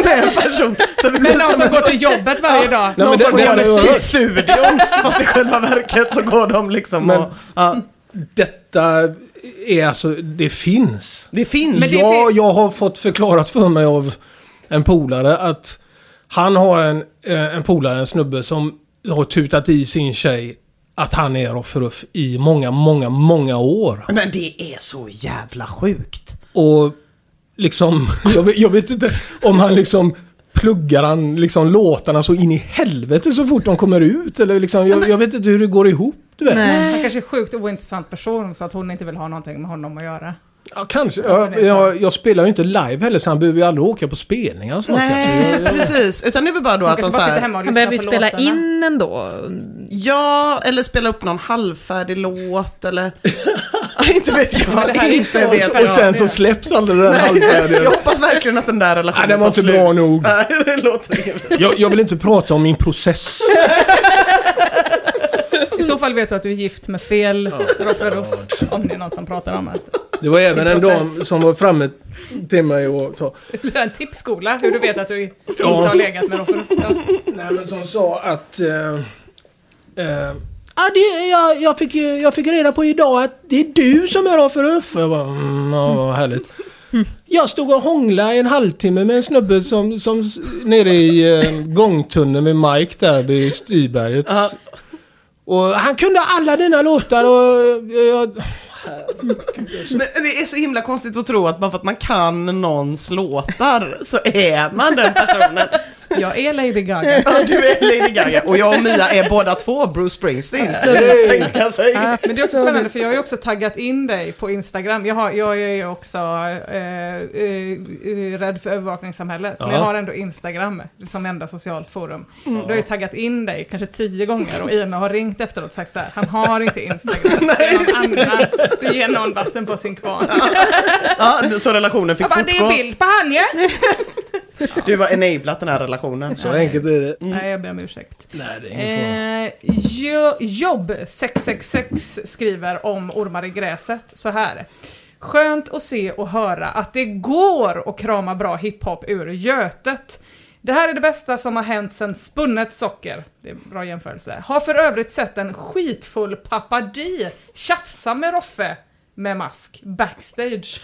[SPEAKER 1] [laughs] med en person. Så det blir
[SPEAKER 2] Men någon
[SPEAKER 1] som
[SPEAKER 2] som går till jobbet varje dag.
[SPEAKER 3] Nej, men
[SPEAKER 1] någon som går till studion, fast i själva verket så går de liksom
[SPEAKER 3] Men-
[SPEAKER 1] och... Ja,
[SPEAKER 3] Detta är alltså, det finns.
[SPEAKER 1] det finns.
[SPEAKER 3] Ja, jag har fått förklarat för mig av en polare att han har en, eh, en polare, en snubbe som har tutat i sin tjej att han är Roffe Ruff i många, många, många år.
[SPEAKER 1] Men det är så jävla sjukt.
[SPEAKER 3] Och liksom, [laughs] jag vet, jag vet inte om han liksom pluggar han liksom låtarna så in i helvete så fort de kommer ut. Eller liksom, jag, jag vet inte hur det går ihop. Du vet.
[SPEAKER 4] Nej.
[SPEAKER 2] Han kanske är sjukt ointressant person så att hon inte vill ha någonting med honom att göra.
[SPEAKER 3] Ja, kanske. Jag, jag, jag spelar ju inte live heller så han behöver ju aldrig åka på spelningar och sånt.
[SPEAKER 1] Nej,
[SPEAKER 3] Jag- [laughs]
[SPEAKER 1] precis. Utan det är väl bara då
[SPEAKER 2] Hon
[SPEAKER 1] att de
[SPEAKER 2] kanske
[SPEAKER 1] så
[SPEAKER 2] bara sitter
[SPEAKER 1] här,
[SPEAKER 2] hemma och
[SPEAKER 4] Han behöver ju spela
[SPEAKER 2] låtarna.
[SPEAKER 4] in ändå.
[SPEAKER 1] Ja, eller spela upp någon halvfärdig låt eller... [laughs] inte vet jag.
[SPEAKER 2] Det här är
[SPEAKER 1] inte
[SPEAKER 2] så
[SPEAKER 1] vet
[SPEAKER 3] Och
[SPEAKER 1] jag.
[SPEAKER 3] sen så släpps aldrig den halvfärdiga.
[SPEAKER 1] Jag hoppas verkligen att den där relationen
[SPEAKER 3] Nej, den var
[SPEAKER 1] tar
[SPEAKER 3] inte bra
[SPEAKER 1] slut.
[SPEAKER 3] nog.
[SPEAKER 1] Nej, det låter inget.
[SPEAKER 3] Jag, jag vill inte prata om min process. [laughs]
[SPEAKER 2] I så fall vet du att du är gift med fel Roffe Ruff. Om det är någon som pratar om det.
[SPEAKER 3] Det var även en dam som var framme till mig och sa...
[SPEAKER 2] Det en tipsskola hur du vet att du inte
[SPEAKER 3] Ja.
[SPEAKER 2] har legat med Roffe Ruff. Ja.
[SPEAKER 3] Nej, men som sa att... Eh, eh, Ja, det, jag, jag, fick, jag fick reda på idag att det är du som är Roffe Ruff. Jag bara, mm, ja, vad härligt. Jag stod och hånglade i en halvtimme med en snubbe som, som nere i eh, gångtunneln med Mike där vid Stiberget.
[SPEAKER 1] Ja.
[SPEAKER 3] Och han kunde alla dina låtar och eh, jag...
[SPEAKER 1] Men det är så himla konstigt att tro att bara för att man kan någons låtar så är man den personen.
[SPEAKER 2] Jag är Lady Gaga.
[SPEAKER 1] Ja, du är Lady Gaga och jag och Mia är båda två Bruce Springsteen. Kan tänka sig.
[SPEAKER 2] Ja, men det är också spännande för jag har ju också taggat in dig på Instagram. Jag, har, jag är ju också eh, eh, rädd för övervakningssamhället. Men
[SPEAKER 3] Ja.
[SPEAKER 2] jag har ändå Instagram som enda socialt forum. Då har jag taggat in dig kanske tio gånger och Ina har ringt efteråt och sagt så här, han har inte Instagram, [laughs] det är någon annan. Du ger någon vatten på sin kvarn.
[SPEAKER 1] Ja, så relationen fick
[SPEAKER 2] Jag bara, det är
[SPEAKER 1] fortgå.
[SPEAKER 2] en bild på han ju! [laughs] [laughs]
[SPEAKER 1] Du har enablat den här relationen.
[SPEAKER 3] Så enkelt är det.
[SPEAKER 2] Nej, jag ber om ursäkt.
[SPEAKER 3] Nej, det är.
[SPEAKER 2] Eh, jo, jobb 666 skriver om ormar i gräset så här. Skönt att se och höra att det går att krama bra hiphop ur Götet. Det här är det bästa som har hänt sedan spunnet socker. Det är en bra jämförelse. Har för övrigt sett en skitfull Pappa Di tjafsa med Roffe med mask backstage.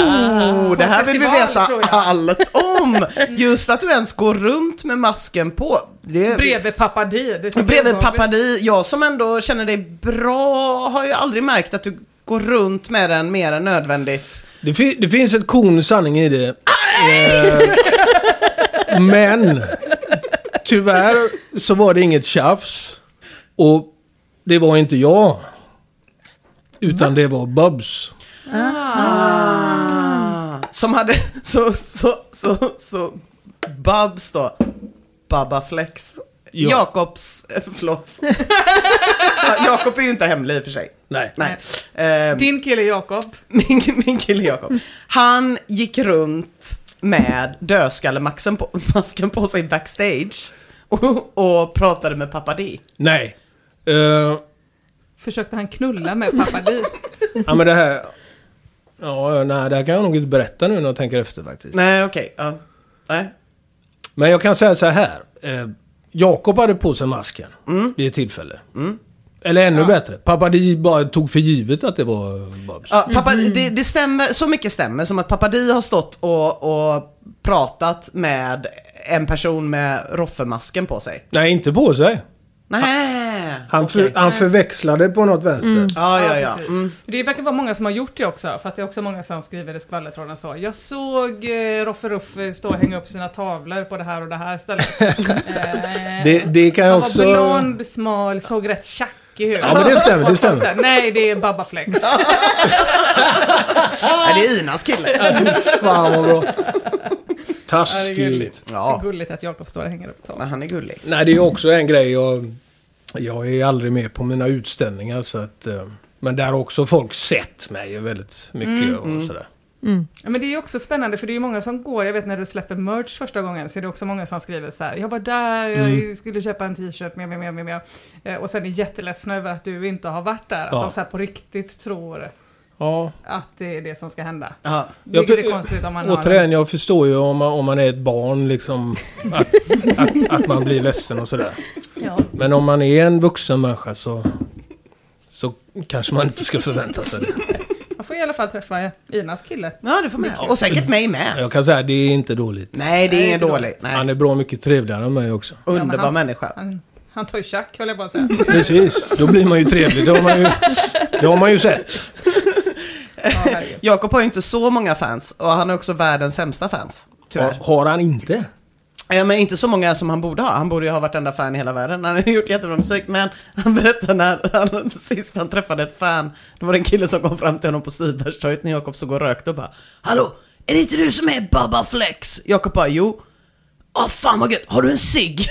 [SPEAKER 1] Oh, det här vill vi veta allt om! Just att du ens går runt med masken på. Det,
[SPEAKER 2] Bredvid Pappa Di. det
[SPEAKER 1] Bredvid pappa Di, jag som ändå känner dig bra har ju aldrig märkt att du går runt med den mer än nödvändigt.
[SPEAKER 3] Det, fi- det finns ett korn sanning i det. Eh, men tyvärr så var det inget tjafs. Och det var inte jag. Utan det var Bubs.
[SPEAKER 1] Ah. Som hade, så, så, så, så, Babs då, Babba Flex.
[SPEAKER 3] Ja.
[SPEAKER 1] Jakobs, eh, förlåt. Ja, Jakob är ju inte hemlig i och för sig.
[SPEAKER 3] Nej.
[SPEAKER 1] Nej. Eh,
[SPEAKER 2] Din kille Jakob.
[SPEAKER 1] min, min kille Jakob. Han gick runt med dödskallemasken på, masken på sig backstage. Och, och pratade med pappa Di.
[SPEAKER 3] Nej. Eh,
[SPEAKER 2] Försökte han knulla med Pappa Di. [laughs]
[SPEAKER 3] ja men det här... Ja, nej, det här kan jag nog inte berätta nu när jag tänker efter faktiskt.
[SPEAKER 1] Nej, okej. ja. Nej.
[SPEAKER 3] Men jag kan säga så här. Eh, Jakob hade på sig masken vid ett tillfälle. Eller ännu bättre. Pappa Di bara tog för givet att det var Bubs.
[SPEAKER 1] Ja, pappa, det, det stämmer, så mycket stämmer som att pappa Di har stått och, och pratat med en person med roffermasken på sig.
[SPEAKER 3] Nej, inte på sig.
[SPEAKER 1] Nej.
[SPEAKER 3] Han,
[SPEAKER 1] okej.
[SPEAKER 3] för, han förväxlade på något vänster.
[SPEAKER 1] Ja, ja, ja.
[SPEAKER 2] precis.
[SPEAKER 1] Mm.
[SPEAKER 2] Det verkar vara många som har gjort det också, för att det är också många som skriver i skvallertråden så. Jag såg eh, Roffe Ruff stå och hänga upp sina tavlor på det här och det här stället. [laughs] eh,
[SPEAKER 3] Det, det kan jag
[SPEAKER 2] han
[SPEAKER 3] också...
[SPEAKER 2] var blond, smal, såg rätt tjackig ut.
[SPEAKER 3] Ja, men det stämmer, det stämmer. [laughs]
[SPEAKER 2] Nej, det är Babba Flex. [laughs]
[SPEAKER 1] Nej, det är Inas kille.
[SPEAKER 3] Fan vad bra.
[SPEAKER 2] Ja, det är gulligt.
[SPEAKER 3] Taskigt.
[SPEAKER 2] Så
[SPEAKER 1] Ja,
[SPEAKER 2] gulligt att Jakob står och hänger upp tavlor.
[SPEAKER 1] men han är gullig.
[SPEAKER 3] Nej, det är också en grej. Jag, jag är aldrig med på mina utställningar så att... eh, Men där har också folk sett mig väldigt mycket och sådär.
[SPEAKER 2] Ja, men det är ju också spännande för det är ju många som går, jag vet när du släpper merch första gången så är det också många som skriver så här, jag var där, jag skulle köpa en t-shirt, med, med, med, med, med. Och sen är jätteledsna över att du inte har varit där, att
[SPEAKER 3] Ja.
[SPEAKER 2] de så här på riktigt tror
[SPEAKER 3] Ja.
[SPEAKER 2] att det är det som ska hända.
[SPEAKER 1] Ja.
[SPEAKER 2] Vilket är konstigt om man har
[SPEAKER 3] Återigen, jag förstår ju om man, om man är ett barn liksom [laughs] att, att, att man blir ledsen och sådär.
[SPEAKER 2] Ja.
[SPEAKER 3] Men om man är en vuxen människa så, så kanske man inte ska förvänta sig det.
[SPEAKER 2] Man får i alla fall träffa Inas kille.
[SPEAKER 1] Ja, det får man. Och säkert mig med.
[SPEAKER 3] Jag kan säga det är inte dåligt.
[SPEAKER 1] Nej, det är
[SPEAKER 2] Nej,
[SPEAKER 1] ingen
[SPEAKER 2] det är
[SPEAKER 1] dålig. Nej.
[SPEAKER 3] Han är bra mycket trevligare än mig också.
[SPEAKER 2] Ja,
[SPEAKER 1] Underbar
[SPEAKER 2] han-
[SPEAKER 1] människa.
[SPEAKER 2] Han, han tar ju tjack, höll jag på att säga.
[SPEAKER 3] Precis, då blir man ju trevlig. Det har man ju, det har man ju sett.
[SPEAKER 2] Ja.
[SPEAKER 1] Jakob har ju inte så många fans och han är också världens sämsta fans.
[SPEAKER 3] Har,
[SPEAKER 1] Tyvärr.
[SPEAKER 3] har han inte?
[SPEAKER 1] Ja, men inte så många som han borde ha. Han borde ju ha vartenda fan i hela världen. Han har gjort jättebra musik. Men han berättade när han, sist han träffade ett fan. Då var det en kille som kom fram till honom på Stibergstorget när Jakob såg och rökte och bara Hallå, är det inte du som är Baba Flex? Jakob bara jo. Åh fan vad gött, har du en cigg?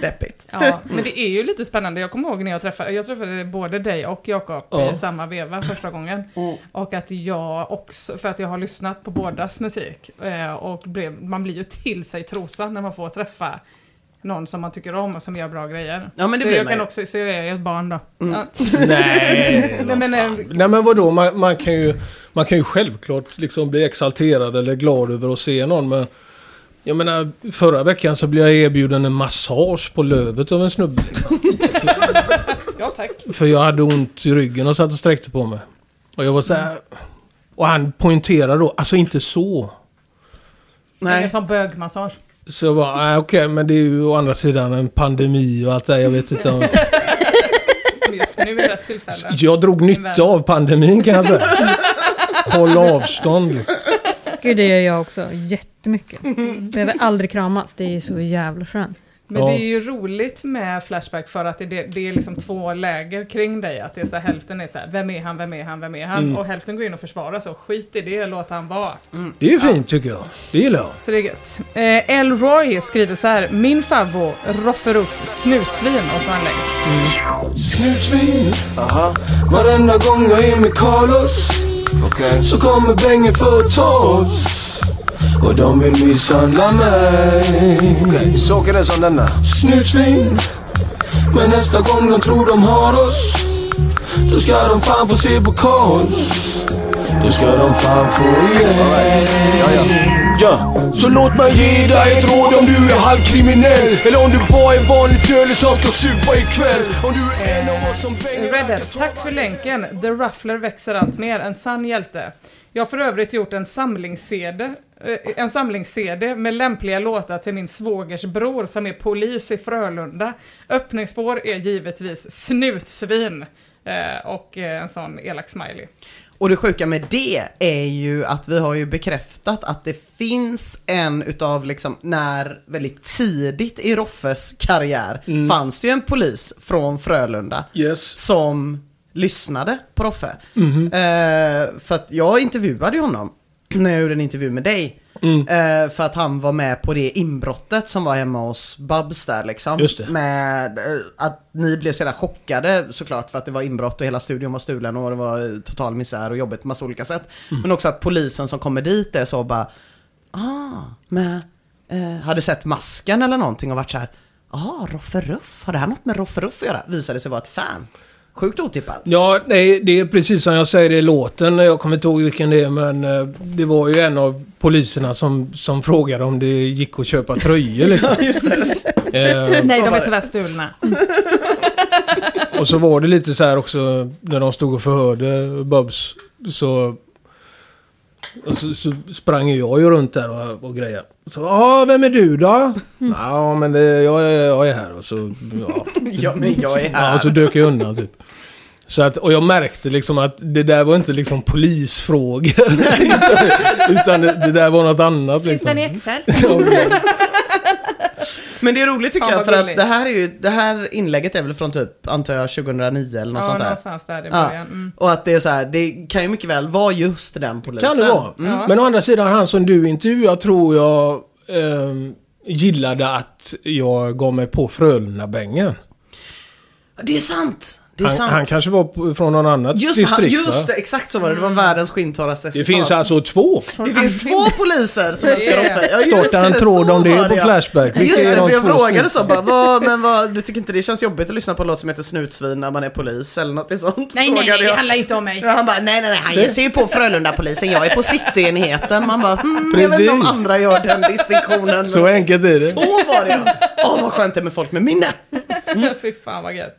[SPEAKER 1] Deppigt.
[SPEAKER 2] Ja, men det är ju lite spännande. Jag kommer ihåg när jag träffade, jag träffade både dig och Jakob
[SPEAKER 3] Ja.
[SPEAKER 2] i samma veva första gången. Och att jag också, för att jag har lyssnat på bådas musik, eh, och blev, man blir ju till sig trosan när man får träffa någon som man tycker om och som gör bra grejer.
[SPEAKER 1] Ja, men det
[SPEAKER 2] så
[SPEAKER 1] blir
[SPEAKER 2] jag
[SPEAKER 1] man
[SPEAKER 2] kan också, så jag är ett barn då. Ja. [laughs]
[SPEAKER 3] Nej,
[SPEAKER 2] Nej, men, eh,
[SPEAKER 3] Nej men vadå, man, man, kan ju, man kan ju självklart liksom bli exalterad eller glad över att se någon. Men jag menar, förra veckan så blev jag erbjuden en massage på lövet av en snubbe. [laughs]
[SPEAKER 2] Ja, tack.
[SPEAKER 3] För jag hade ont i ryggen och satt och sträckte på mig. Och jag var så här... Och han poängterade då, alltså inte så.
[SPEAKER 2] Nej.
[SPEAKER 1] Nej.
[SPEAKER 2] En sån bögmassage.
[SPEAKER 3] Så jag bara, nej okej, men det är ju å andra sidan en pandemi och allt det Jag vet inte om... [laughs]
[SPEAKER 2] Just nu är rätt tillfälle.
[SPEAKER 3] Jag drog nytta av pandemin kan jag säga. Håll avstånd.
[SPEAKER 4] Gud, det gör jag också jättemycket. [laughs] Behöver aldrig kramas, det är så jävla skönt.
[SPEAKER 2] Men
[SPEAKER 3] Ja.
[SPEAKER 2] det är ju roligt med Flashback för att det, det, är liksom två läger kring dig. Att det är så här, hälften är så här, vem är han, vem är han, vem är han?
[SPEAKER 3] Mm.
[SPEAKER 2] Och hälften går in och försvarar och skit i det, låt han vara.
[SPEAKER 3] Det är ju fint tycker jag. Det gillar jag.
[SPEAKER 2] Så det är gött. Eh, Elroy skriver så här, min favvo, Rofferuff, snutsvin och så en länk.
[SPEAKER 5] Snutsvin Varenda gång jag är med Carlos Så kommer bängen för att ta oss Och de vill misshandla mig.
[SPEAKER 6] Så åker det som denna.
[SPEAKER 5] Snutsvin Men nästa gång de tror de har oss Då ska de fan få se på kaos det ska de fan få igen. Ja, så låt mig ge dig ett råd om du är halvkriminell Eller om du bara är vanligt ölig som ska supa ikväll Om du är en av oss som bänger
[SPEAKER 2] Redhead, tack för länken. The Ruffler växer allt mer. En sann hjälte. Jag har för övrigt gjort en samlings-CD eh, en samlings-CD med lämpliga låtar till min svågers bror som är polis i Frölunda. Öppningsspår är givetvis snutsvin och eh, en sån elak smiley.
[SPEAKER 1] Och det sjuka med det är ju att vi har ju bekräftat att det finns en utav liksom, när väldigt tidigt i Roffes karriär fanns det ju en polis från Frölunda
[SPEAKER 3] Yes.
[SPEAKER 1] som lyssnade på Roffe.
[SPEAKER 3] Mhm.
[SPEAKER 1] Eh, för att jag intervjuade ju honom när jag gjorde en intervju med dig.
[SPEAKER 3] Mm.
[SPEAKER 1] Eh, för att han var med på det inbrottet som var hemma hos Babs där liksom.
[SPEAKER 3] Just det.
[SPEAKER 1] Med eh, att ni blev så jävla chockade såklart för att det var inbrott och hela studion var stulen och det var eh, total misär och jobbigt på massa olika sätt.
[SPEAKER 3] Mm.
[SPEAKER 1] Men också att polisen som kommer dit är så bara, ah, med, eh, hade sett masken eller någonting och varit så här, ah, Roffe Ruff, har det här något med Roffe Ruff att göra? Visade sig vara ett fan. Sjukt otippat.
[SPEAKER 3] Ja, nej, det är precis som jag säger i låten. Jag kommer inte ihåg vilken det är, men eh, det var ju en av poliserna som, som frågade om det gick att köpa tröjor. Liksom. [laughs]
[SPEAKER 1] Just det.
[SPEAKER 3] Eh,
[SPEAKER 2] Nej, de
[SPEAKER 1] var
[SPEAKER 2] är tyvärr stulna.
[SPEAKER 3] och så var det lite så här också när de stod och förhörde Bubs. Så, och så, så sprang jag ju runt där och, och grejade. Så, ja, vem är du då? Ja, men det, jag, är, jag är här. Och så, ja. [laughs]
[SPEAKER 1] Ja, men jag är
[SPEAKER 3] Ja,
[SPEAKER 1] här.
[SPEAKER 3] och så dök jag undan typ. Så att, och jag märkte liksom att det där var inte liksom polisfrågor. [laughs] utan det, det där var något annat. Liksom.
[SPEAKER 2] Excel? [laughs]
[SPEAKER 1] Men det är roligt tycker
[SPEAKER 2] Fan,
[SPEAKER 1] jag för att det här, är ju, det här inlägget är väl från typ, antar jag, 2009 eller något
[SPEAKER 2] Ja,
[SPEAKER 1] sånt där.
[SPEAKER 2] någonstans där i
[SPEAKER 1] Ja.
[SPEAKER 2] början. Mm.
[SPEAKER 1] Och att det är så här, det kan ju mycket väl vara just den polisen.
[SPEAKER 3] Kan det vara.
[SPEAKER 1] Mm.
[SPEAKER 2] Ja.
[SPEAKER 3] Men å andra sidan, han som du intervjuade tror jag ehm, gillade att jag gav mig på Frölunda-bängen.
[SPEAKER 1] Det är sant! Det är
[SPEAKER 3] Han,
[SPEAKER 1] sant.
[SPEAKER 3] han kanske var från någon annat
[SPEAKER 1] Just, han,
[SPEAKER 3] distrikt
[SPEAKER 1] just
[SPEAKER 3] va?
[SPEAKER 1] det, exakt så var det. Det var världens skintorraste
[SPEAKER 3] Det
[SPEAKER 1] citat.
[SPEAKER 3] finns alltså två.
[SPEAKER 1] Det finns två poliser som älskar. Roffe. Ja, just
[SPEAKER 3] Startar en tråd om det på. Flashback. Vilka
[SPEAKER 1] Just
[SPEAKER 3] är
[SPEAKER 1] det,
[SPEAKER 3] de
[SPEAKER 1] för jag
[SPEAKER 3] två
[SPEAKER 1] frågade så bara, vad, men vad, du tycker inte det känns jobbigt att lyssna på en låt som heter Snutsvin när man är polis eller något sånt?
[SPEAKER 2] Nej, nej, nej, det handlar inte om mig.
[SPEAKER 1] Ja, han bara, nej, nej, nej, han ger sig ju på Frölunda-polisen, jag är på Cityenheten. Man bara, hmm, jag vet inte om andra gör den distinktionen.
[SPEAKER 3] Så enkelt är det.
[SPEAKER 1] Så var det ja. Åh, vad skönt det är med folk med minne. [laughs]
[SPEAKER 2] Fy fan vad gött.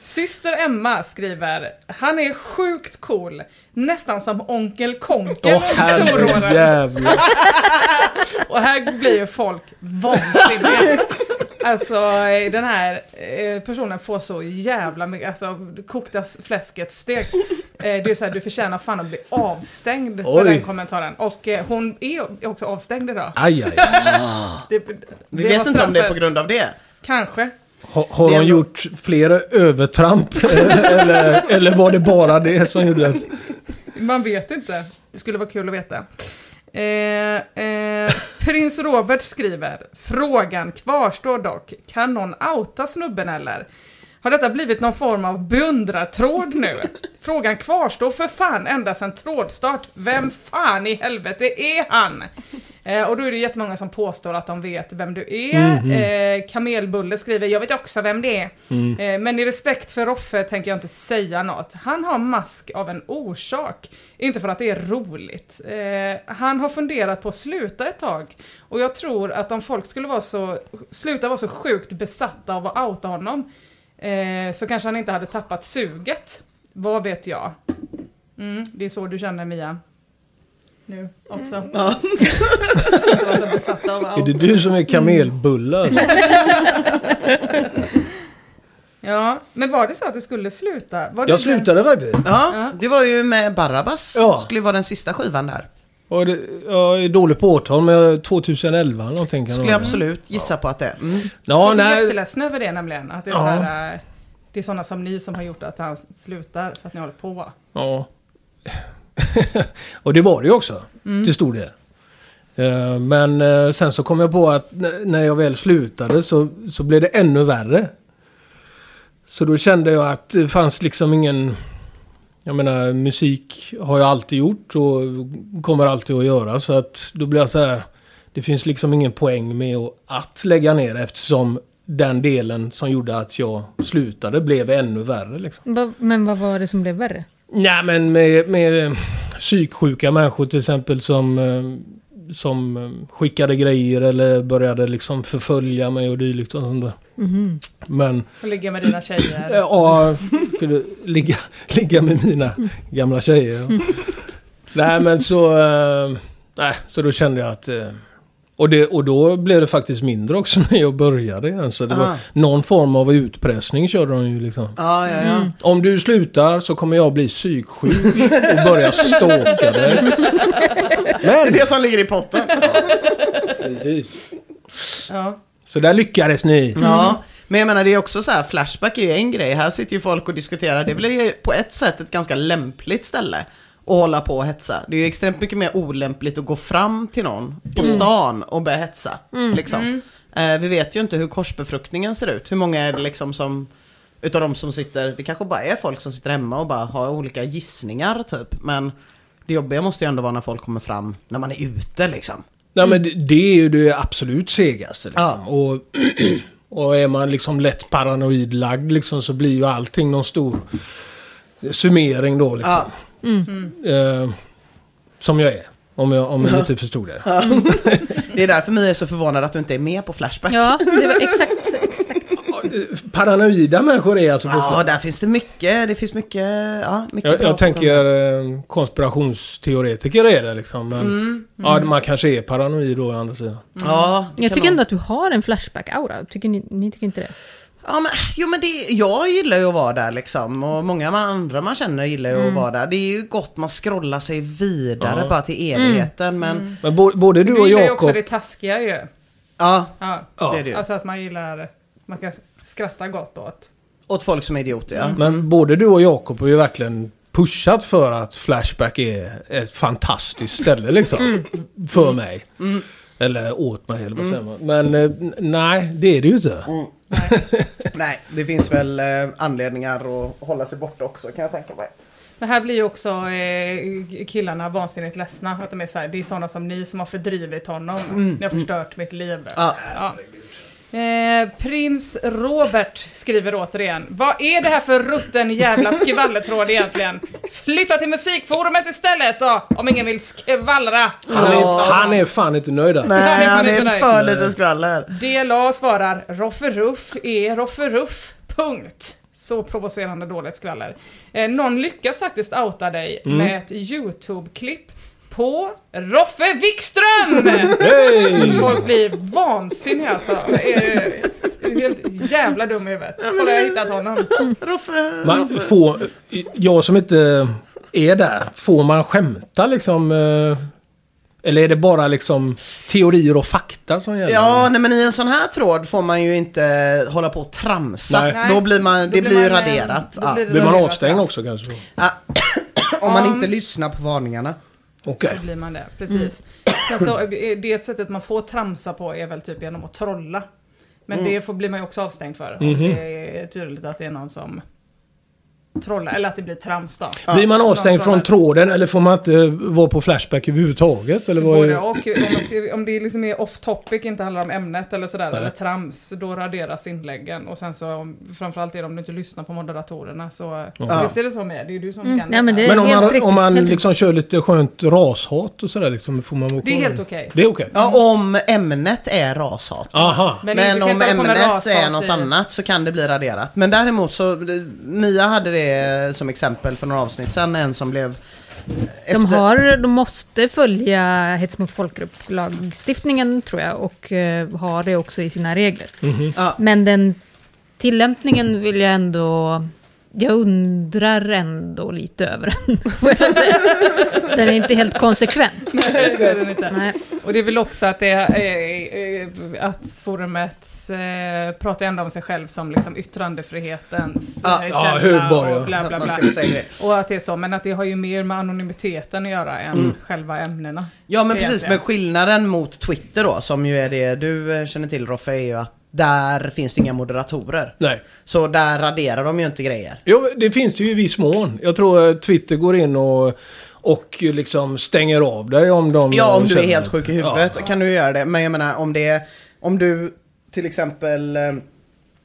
[SPEAKER 2] Syster Emma skriver, han är sjukt cool. Nästan som onkel Konkel
[SPEAKER 3] Åh herrejävlar. [laughs]
[SPEAKER 2] Och här blir ju folk vansinniga. Alltså den här eh, personen får så jävla mycket, alltså kokta fläsket stekt. Eh, det är så här, du förtjänar fan att bli avstängd för
[SPEAKER 3] Oj.
[SPEAKER 2] den kommentaren. Och eh, hon är också avstängd idag.
[SPEAKER 3] Aj, aj, aj.
[SPEAKER 2] Det,
[SPEAKER 1] Vi
[SPEAKER 2] det
[SPEAKER 1] vet
[SPEAKER 2] var
[SPEAKER 1] inte om det är på grund av det.
[SPEAKER 2] Kanske.
[SPEAKER 3] Har, har
[SPEAKER 1] Det
[SPEAKER 3] de gjort flera övertramp? [laughs] eller, eller var det bara det som gjorde att...
[SPEAKER 2] Man vet inte. Det skulle vara kul att veta. Eh, eh, Prins Robert skriver, frågan kvarstår dock, kan någon outa snubben eller? Har detta blivit någon form av beundrartråd nu? Frågan kvarstår för fan ända sedan trådstart. Vem fan i helvete är han? Eh, och då är det jättemånga som påstår att de vet vem du är. Eh, Kamelbulle skriver, jag vet också vem det är. Eh, men i respekt för Roffe tänker jag inte säga något. Han har mask av en orsak, inte för att det är roligt. Eh, han har funderat på att sluta ett tag. Och jag tror att om folk skulle vara så, sluta vara så sjukt besatta av att outa honom, eh, så kanske han inte hade tappat suget. Vad vet jag? Mm, det är så du känner Mia. Nu också.
[SPEAKER 1] Ja. [laughs]
[SPEAKER 2] Av att
[SPEAKER 3] Är det du som är kamelbullar? [laughs]
[SPEAKER 2] Ja, men var det så att du skulle sluta? Var det
[SPEAKER 3] Jag slutade faktiskt.
[SPEAKER 1] Ja, det var ju med Barabbas.
[SPEAKER 3] Ja.
[SPEAKER 1] Skulle vara den sista skivan där.
[SPEAKER 3] Och det, jag är dålig på årtal, men 2011 någonting kan
[SPEAKER 1] Skulle
[SPEAKER 3] det
[SPEAKER 1] jag absolut gissa på att det är. Mm.
[SPEAKER 3] Ja,
[SPEAKER 2] Jag är jätteledsen över det nämligen. Att det är,
[SPEAKER 3] Ja.
[SPEAKER 2] så här, äh, det är sådana som ni som har gjort att han slutar för att ni håller på.
[SPEAKER 3] Ja. [laughs] och det var det ju också,
[SPEAKER 2] Mm.
[SPEAKER 3] till stor del. Eh, Men eh, sen så kom jag på att när jag väl slutade så, så blev det ännu värre. Så då kände jag att det fanns liksom ingen... Jag menar, musik har jag alltid gjort och kommer alltid att göra. Så att då blir jag så här... Det finns liksom ingen poäng med att, lägga ner eftersom den delen som gjorde att jag slutade blev ännu värre. Liksom.
[SPEAKER 4] Men vad var det som blev värre?
[SPEAKER 3] Nej men med, med psyksjuka människor till exempel som, eh, som eh, skickade grejer eller började liksom förfölja mig och dylikt och sånt där.
[SPEAKER 4] Mhm.
[SPEAKER 3] Men
[SPEAKER 2] Och ligga med dina tjejer.
[SPEAKER 3] Ja, skulle ligga, ligga med mina gamla tjejer.
[SPEAKER 4] Mm.
[SPEAKER 3] Nej men så... eh, nej, så då kände jag att... och, det, och då blev det faktiskt mindre också [laughs] när jag började igen. Så det var någon form av utpressning körde de ju liksom.
[SPEAKER 1] Ja, ja, ja.
[SPEAKER 3] Om du slutar så kommer jag bli psyksjuk och börja stalka dig. [laughs]
[SPEAKER 1] Det är
[SPEAKER 3] Men...
[SPEAKER 1] det som ligger i potten.
[SPEAKER 2] Ja.
[SPEAKER 3] Så där lyckades ni.
[SPEAKER 1] Ja, men jag menar det är också så här, Flashback är ju en grej. Här sitter ju folk och diskuterar. Det blir ju på ett sätt ett ganska lämpligt ställe att hålla på och hetsa. Det är ju extremt mycket mer olämpligt att gå fram till någon på stan och börja hetsa. Liksom. Eh, vi vet ju inte hur korsbefruktningen ser ut. Hur många är det liksom som utav de som sitter, det kanske bara är folk som sitter hemma och bara har olika gissningar typ. Men det jobbiga måste ju ändå vara när folk kommer fram när man är ute liksom.
[SPEAKER 3] Nej men det, det är ju det absolut segaste. Liksom.
[SPEAKER 1] Ja.
[SPEAKER 3] Och, [clears throat] och är man liksom lätt paranoid lagd liksom, så blir ju allting någon stor summering då. Liksom.
[SPEAKER 1] Ja.
[SPEAKER 3] Eh, som jag är. Om jag, om jag inte förstod det. [laughs]
[SPEAKER 1] Det är därför Mia är så förvånad att du inte är med på Flashback.
[SPEAKER 4] Ja, det var exakt, exakt.
[SPEAKER 3] Paranoida människor är alltså på
[SPEAKER 1] Ja, där finns det mycket. Det finns mycket, ja, mycket
[SPEAKER 3] Jag,
[SPEAKER 1] bra
[SPEAKER 3] jag tänker eh, konspirationsteoretiker är det liksom. Men,
[SPEAKER 1] Mm.
[SPEAKER 3] Ja, man kanske är paranoid då å andra sidan.
[SPEAKER 1] Ja, det
[SPEAKER 4] Jag tycker
[SPEAKER 1] man-
[SPEAKER 4] ändå att du har en Flashback-aura. Tycker ni, ni tycker inte det?
[SPEAKER 1] Ja, men, jo, men det, jag gillar ju att vara där liksom. Och många andra man känner gillar ju att vara där. Det är ju gott man scrollar sig vidare
[SPEAKER 3] Ja.
[SPEAKER 1] bara till evigheten. Men
[SPEAKER 3] Men bo, både du
[SPEAKER 2] Du
[SPEAKER 3] och
[SPEAKER 2] gillar ju också
[SPEAKER 3] Jakob...
[SPEAKER 2] det taskiga ju.
[SPEAKER 1] ja,
[SPEAKER 2] Ja.
[SPEAKER 3] Ja.
[SPEAKER 1] det är det.
[SPEAKER 2] Alltså att man gillar, man kan skratta gott åt.
[SPEAKER 1] Åt folk som är idioter, ja.
[SPEAKER 3] Men både du och Jakob har ju verkligen pushat för att Flashback är ett fantastiskt ställe liksom. För mig. Eller åt mig eller vad säger man. Men eh, nej, det är det ju inte.
[SPEAKER 1] Nej, det finns väl eh, anledningar att hålla sig borta också kan jag tänka mig.
[SPEAKER 2] Men här blir ju också eh, killarna vansinnigt ledsna. Att de är så här, det är sådana som ni som har fördrivit honom. Ni har förstört mitt liv.
[SPEAKER 1] Ja.
[SPEAKER 2] Ja. Eh, Prins Robert skriver återigen. Vad är det här för rutten jävla skvallertråd egentligen? Flytta till musikforumet istället då, om ingen vill skvallra.
[SPEAKER 3] Han är, han är fan inte nöjd alltså.
[SPEAKER 2] Nej, han
[SPEAKER 1] han
[SPEAKER 2] är
[SPEAKER 1] är
[SPEAKER 2] inte nöjd.
[SPEAKER 1] för lite skvaller.
[SPEAKER 2] DLA svarar Rofferuff är Rofferuff. Punkt. Så provocerande dåligt skvaller. Eh, någon lyckas faktiskt outa dig med ett YouTube-klipp på Roffe Wikström!
[SPEAKER 3] Hej!
[SPEAKER 2] Folk blir vansinniga alltså. Är, är helt jävla dum i huvudet. Kolla jag har hittat honom.
[SPEAKER 1] Roffe,
[SPEAKER 3] Man får, jag som inte är där, får man skämta liksom? eh, Eller är det bara liksom teorier och fakta som gäller?
[SPEAKER 1] Ja, nej men i en sån här tråd får man ju inte hålla på och tramsa.
[SPEAKER 3] Nej.
[SPEAKER 1] Då blir man, det
[SPEAKER 2] Då
[SPEAKER 1] blir ju
[SPEAKER 2] man, eh,
[SPEAKER 1] raderat.
[SPEAKER 2] då blir det
[SPEAKER 3] Blir man
[SPEAKER 2] raderat,
[SPEAKER 3] avstängd
[SPEAKER 2] ja.
[SPEAKER 3] också kanske?
[SPEAKER 1] Ja. [clears throat] Om man inte lyssnar på varningarna.
[SPEAKER 3] Okej.
[SPEAKER 2] Så blir man det, precis. Sen så, eh, det sättet man får tramsa på är väl typ genom att trolla. Men det får, blir man ju också avstängd för. Om det är tydligt att det är någon som trollar, eller att det blir trams då.
[SPEAKER 3] Blir man avstängd från tråden eller får man inte vara på Flashback överhuvudtaget? Eller vad
[SPEAKER 2] Både och. Om, man skriver, om det liksom är off topic, inte handlar om ämnet eller sådär, eller trams, då raderas inläggen. Och sen så, om- framförallt är det om du inte lyssnar på moderatorerna, så visst är det så med? Det är ju du som kan
[SPEAKER 4] Ja, men
[SPEAKER 3] Men om man,
[SPEAKER 4] riktigt,
[SPEAKER 3] om man liksom kör lite skönt rashat och sådär liksom, får man
[SPEAKER 2] Det är helt okej.
[SPEAKER 3] Det är okej?
[SPEAKER 1] Ja, om ämnet är rashat.
[SPEAKER 3] Aha.
[SPEAKER 2] Men,
[SPEAKER 1] Men om ämnet är något
[SPEAKER 2] i-
[SPEAKER 1] annat så kan det bli raderat. Men däremot så, Mia hade det som exempel för några avsnitt sedan, en som blev...
[SPEAKER 4] De, har, de måste följa hets mot folkgrupp-lagstiftningen tror jag och eh, har det också i sina regler.
[SPEAKER 1] Ja.
[SPEAKER 4] Men den tillämpningen vill jag ändå... Jag undrar ändå lite över den. [laughs] Den är inte helt konsekvent. [laughs]
[SPEAKER 2] Nej, det är den inte.
[SPEAKER 4] Nej.
[SPEAKER 2] Och det är väl också att, det är, eh, att forumet eh, pratar ändå om sig själv som liksom yttrandefrihetens
[SPEAKER 1] Ja,
[SPEAKER 2] eh,
[SPEAKER 3] ja, högborg, ja.
[SPEAKER 2] och bla bla bla. Och att det är så, men att det har ju mer med anonymiteten att göra än själva ämnena.
[SPEAKER 1] Ja men precis,
[SPEAKER 2] Egentligen.
[SPEAKER 1] men skillnaden mot Twitter då, som ju är det du eh, känner till Roffe, är ju att där finns det inga moderatorer.
[SPEAKER 3] Nej.
[SPEAKER 1] Så där raderar de ju inte grejer.
[SPEAKER 3] Jo, det finns det ju i viss mån. Jag tror att Twitter går in och, och liksom stänger av dig om de...
[SPEAKER 1] Ja, om du är helt sjuk i huvudet
[SPEAKER 3] Ja.
[SPEAKER 1] kan du göra det. Men jag menar om det är, om du till exempel eh,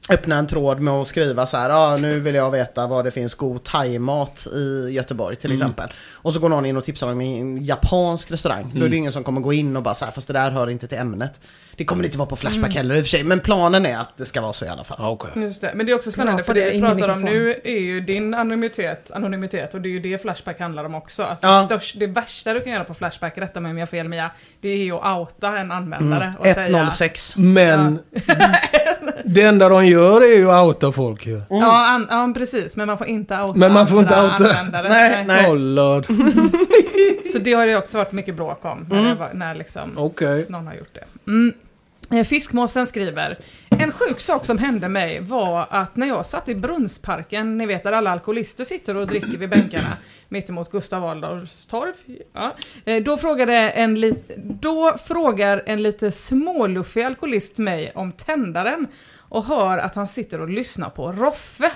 [SPEAKER 1] öppna en tråd med att skriva så här, ja nu vill jag veta var det finns god thaimat i Göteborg till exempel. Och så går någon in och tipsar om en japansk restaurang. Då är det ingen som kommer gå in och bara så här, fast det där hör inte till ämnet. Det kommer inte vara på Flashback heller i och för sig, men planen är att det ska vara så i alla fall.
[SPEAKER 3] Ja, okej.
[SPEAKER 2] Just det. Men det är också spännande för det
[SPEAKER 4] det
[SPEAKER 2] vi pratar om nu är ju din anonymitet, anonymitet och det är ju det Flashback handlar om också. Alltså
[SPEAKER 1] Ja.
[SPEAKER 2] det, störst, det värsta du kan göra på Flashback, rätta mig om jag har fel Mia, det är ju att outa en användare och säga...
[SPEAKER 1] 106.
[SPEAKER 3] Men det enda de gör är ju att outa folk ju.
[SPEAKER 2] Ja, an, ja, precis. Men man får inte outa
[SPEAKER 3] Men man får inte outa-
[SPEAKER 2] användare.
[SPEAKER 1] Nej, nej.
[SPEAKER 3] Oh lord. [laughs]
[SPEAKER 2] Så det har det också varit mycket bråk om, när,
[SPEAKER 1] Mm.
[SPEAKER 2] var, när liksom
[SPEAKER 3] Okej.
[SPEAKER 2] någon har gjort det. Mm. Eh, Fiskmåsen skriver, en sjuk sak som hände mig var att när jag satt i Brunnsparken, ni vet där alla alkoholister sitter och dricker vid bänkarna, mittemot Gustav Adolfs torg, ja. Eh, då, frågade en li- då frågar en lite småluffig alkoholist mig om tändaren och hör att han sitter och lyssnar på Roffe.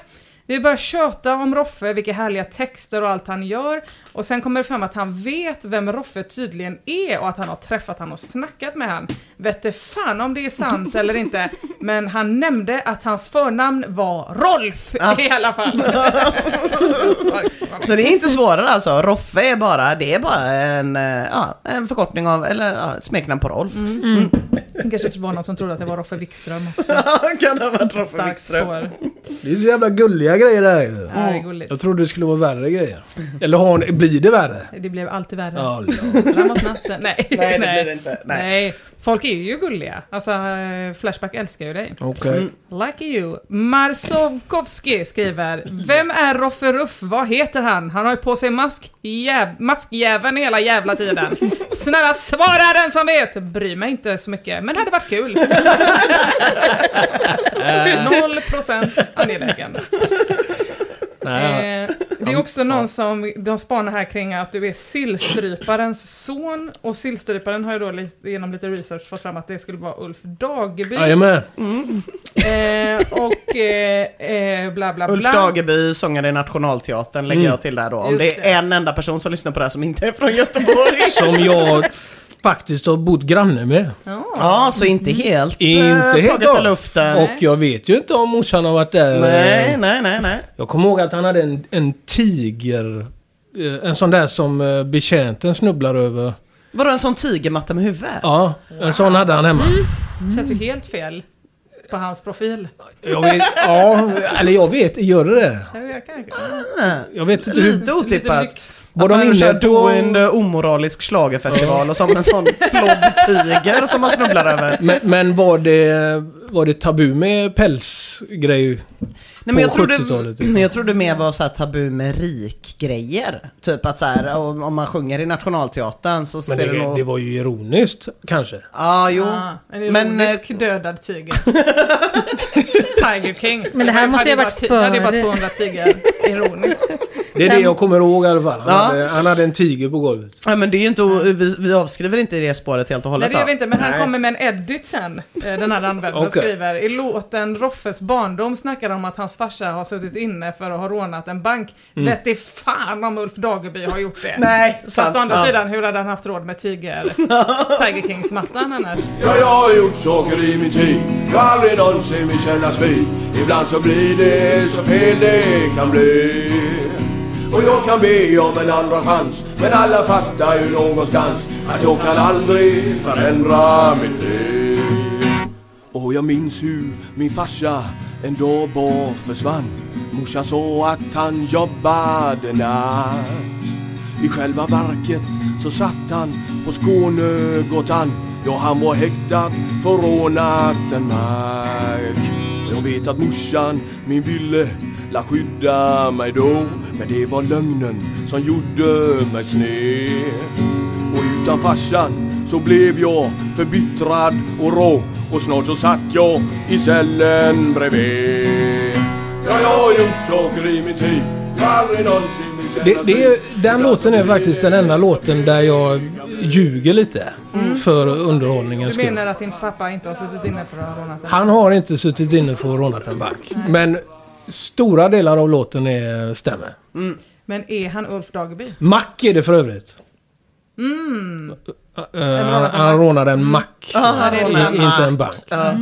[SPEAKER 2] Vi börjar köta om Roffe, vilka härliga texter och allt han gör. Och sen kommer det fram att han vet vem Roffe tydligen är och att han har träffat han och snackat med han. Vet det fan om det är sant eller inte, men han nämnde att hans förnamn var Rolf i alla fall. [laughs]
[SPEAKER 1] Så det är inte svårare alltså. Roffe är bara, det är bara en, eh, ja, en förkortning av, eller ja, smeknamn på Rolf.
[SPEAKER 2] Det kanske var någon som trodde att det var Roffe Wikström också. [laughs]
[SPEAKER 1] kan det ha varit Roffe
[SPEAKER 2] Starkt
[SPEAKER 1] Wikström?
[SPEAKER 2] spår.
[SPEAKER 3] Det är så jävla gulliga grejer det här ju.
[SPEAKER 2] Ja, det är gulligt.
[SPEAKER 3] Jag trodde det skulle vara värre grejer. Eller har ni, blir det värre?
[SPEAKER 2] Det blev alltid värre.
[SPEAKER 3] Ja, lord.
[SPEAKER 2] Framåt natten. Nej,
[SPEAKER 1] Nej, det blir det inte. Nej.
[SPEAKER 2] Nej. Folk är ju gulliga. Alltså, eh, Flashback älskar ju dig.
[SPEAKER 3] Okej.
[SPEAKER 2] Lucky you. Marsovkovski skriver, Vem är Roffe Ruff? Vad heter han? Han har ju på sig mask, jäv, maskjäveln hela jävla tiden. [laughs] Snälla svara den som vet! Bryr mig inte så mycket, men det hade varit kul. [laughs] Noll procent angelägen. Eh, det är också någon som, de spanar här kring att du är sillstryparens son och sillstryparen har ju då genom lite research fått fram att det skulle vara Ulf Dageby.
[SPEAKER 3] Jajamän.
[SPEAKER 2] Eh, och eh, eh, bla bla bla.
[SPEAKER 1] Ulf Dageby, sångare i Nationalteatern, lägger jag till där då. Om
[SPEAKER 2] Just
[SPEAKER 1] det
[SPEAKER 2] det.
[SPEAKER 1] är en enda person som lyssnar på det här som inte är från Göteborg.
[SPEAKER 3] Som jag faktiskt har bott granne med.
[SPEAKER 1] Ja, så inte helt eh,
[SPEAKER 3] Inte helt
[SPEAKER 1] taget
[SPEAKER 3] av.
[SPEAKER 1] luften.
[SPEAKER 3] Och jag vet ju inte om morsan har varit där.
[SPEAKER 1] Nej, nej, nej, nej.
[SPEAKER 3] Jag kommer ihåg att han hade en, en tiger. eh, En sån där som eh, betjänten snubblar över.
[SPEAKER 1] Vadå en sån tigermatta med huvud?
[SPEAKER 3] Ja, en sån hade han hemma.
[SPEAKER 2] Känns ju helt fel på hans profil.
[SPEAKER 3] Jag vet, ja, eller jag vet, gör det det?
[SPEAKER 2] Ja, jag kan-
[SPEAKER 3] Jag vet inte hur...
[SPEAKER 1] Lite otippat.
[SPEAKER 3] Var
[SPEAKER 1] Att
[SPEAKER 3] de
[SPEAKER 1] man kör
[SPEAKER 3] inne på...
[SPEAKER 1] en eh, omoralisk schlagerfestival och som en sån [laughs] flobb-tiger som man snubblar över.
[SPEAKER 3] Men, men var det, var det tabu med pälsgrej?
[SPEAKER 1] Nej, men jag, trodde,
[SPEAKER 3] 70-talet,
[SPEAKER 1] men [clears throat] jag trodde mer var så här tabu med rik-grejer. Typ att så här, om, om man sjunger i Nationalteatern så
[SPEAKER 3] Men
[SPEAKER 1] ser det,
[SPEAKER 3] det,
[SPEAKER 1] nog...
[SPEAKER 3] det var ju ironiskt, kanske.
[SPEAKER 1] Ja, jo.
[SPEAKER 2] Ah, en
[SPEAKER 1] Men,
[SPEAKER 2] ironisk dödad tiger. [laughs] Tiger King.
[SPEAKER 4] Men det här måste ju ha varit
[SPEAKER 2] bara ti- hade bara
[SPEAKER 4] före.
[SPEAKER 2] 200 tigrar, ironiskt.
[SPEAKER 3] Det är det jag kommer ihåg i alla fall. Han,
[SPEAKER 1] Ja.
[SPEAKER 3] hade, han hade en tiger på golvet.
[SPEAKER 1] Ja, men det är ju inte, vi, vi avskriver inte det spåret helt och
[SPEAKER 2] Nej
[SPEAKER 1] hållet
[SPEAKER 2] det gör vi inte, men han
[SPEAKER 3] Nej.
[SPEAKER 2] kommer med en edit sen, eh, den här användaren,
[SPEAKER 3] Okej.
[SPEAKER 2] skriver i låten Roffes barndom snackar om att hans farsa har suttit inne för att ha rånat en bank.
[SPEAKER 3] Mm.
[SPEAKER 2] Vet det fan om Ulf Dageby har gjort det. [laughs]
[SPEAKER 1] Nej,
[SPEAKER 2] Fast
[SPEAKER 1] sant.
[SPEAKER 2] å andra
[SPEAKER 1] Ja.
[SPEAKER 2] sidan, hur hade han haft råd med Tiger, [laughs] Tiger Kings-mattan annars?
[SPEAKER 5] Ja, jag har gjort saker i min tid jag aldrig någonsin vill kännas vid Ibland så blir det så fel det kan bli Och jag kan be om en andra chans Men alla fattar ju någonstans Att jag kan aldrig förändra mitt liv Och jag minns hur min farsa en dag försvann. Morsan sa att han jobbade natt. I själva verket så satt han på Skånegatan Ja, han var häktad för rånat en mack Jag vet att morsan, min ville, la skydda mig då Men det var lögnen som gjorde mig sned. Och utan farsan så blev jag förbittrad och rå. Och snart så satt jag i cellen bredvid Ja, jag har gjort saker i min tid
[SPEAKER 3] Det, det är, den låten är faktiskt den enda låten där jag ljuger lite. För underhållningens
[SPEAKER 2] Du
[SPEAKER 3] skull.
[SPEAKER 2] menar att din pappa inte har suttit inne för att ha rånat en
[SPEAKER 3] Han har inte suttit inne för att rånat en bank. Men stora delar av låten är, stämmer.
[SPEAKER 2] Men är han Ulf Dageby?
[SPEAKER 3] Mack är det för övrigt.
[SPEAKER 2] Mm.
[SPEAKER 3] Eh, han
[SPEAKER 2] mack.
[SPEAKER 3] rånade en mack.
[SPEAKER 2] Ja, det är
[SPEAKER 3] I- inte en bank.
[SPEAKER 1] Ja.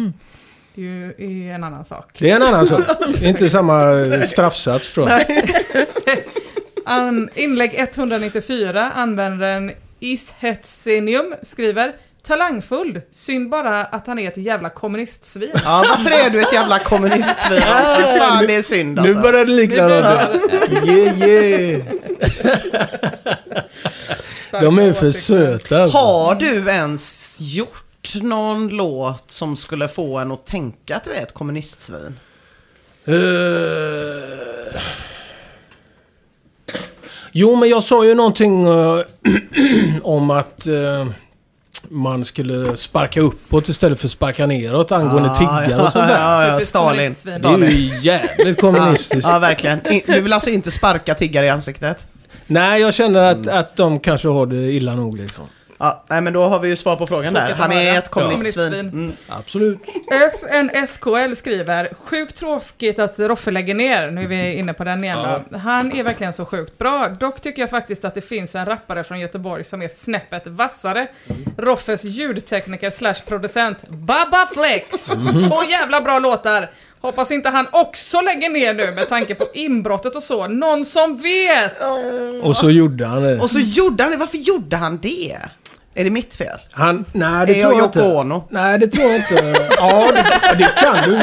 [SPEAKER 2] Det är ju en annan sak.
[SPEAKER 3] Det är en annan sak. [laughs] Inte samma eh, straffsats tror jag. [laughs]
[SPEAKER 2] An, inlägg 194, användaren Ishetsenium skriver Talangfull, synd bara att han är ett jävla kommunistsvin.
[SPEAKER 1] Ja, varför är du ett jävla kommunistsvin? Fy Fan, det är synd alltså.
[SPEAKER 3] Nu börjar det likna något. Yeah, yeah. [laughs] De är för söta. Alltså.
[SPEAKER 1] Har du ens gjort någon låt som skulle få en att tänka att du är ett kommunistsvin?
[SPEAKER 3] Eh, Jo, men jag sa ju någonting eh, [clears throat] om att eh, man skulle sparka uppåt istället för sparka neråt angående tiggare och sånt där. [laughs]
[SPEAKER 1] Ja, ja,
[SPEAKER 2] Typiskt
[SPEAKER 1] Stalin.
[SPEAKER 3] Det är ju jävligt kommunistiskt.
[SPEAKER 1] Ja, verkligen. Du vill alltså inte sparka tiggare i ansiktet?
[SPEAKER 3] Nej, jag känner att, att de kanske har det illa nog liksom.
[SPEAKER 1] Ja, nej men då har vi ju svar på frågan där. Han är ett kommunistsvin.
[SPEAKER 2] Kommunistsvin.
[SPEAKER 1] Mm.
[SPEAKER 3] Absolut.
[SPEAKER 2] FNSKL skriver, sjukt tråkigt att Roffe lägger ner, nu är vi inne på den igen då. Han är verkligen så sjukt bra. Dock tycker jag faktiskt att det finns en rappare från Göteborg som är snäppet vassare. Roffes ljudtekniker slash producent, Baba Flex. [laughs] Så jävla bra låtar! Hoppas inte han också lägger ner nu med tanke på inbrottet och så. Någon som vet!
[SPEAKER 3] Och så gjorde han det.
[SPEAKER 1] Och så gjorde han det. Varför gjorde han det? Är det mitt fel?
[SPEAKER 3] Han, nej, det
[SPEAKER 1] Är
[SPEAKER 3] tror
[SPEAKER 1] jag
[SPEAKER 3] jag inte.
[SPEAKER 1] Ono?
[SPEAKER 3] Nej, det tror jag inte. Ja, det, det kan du.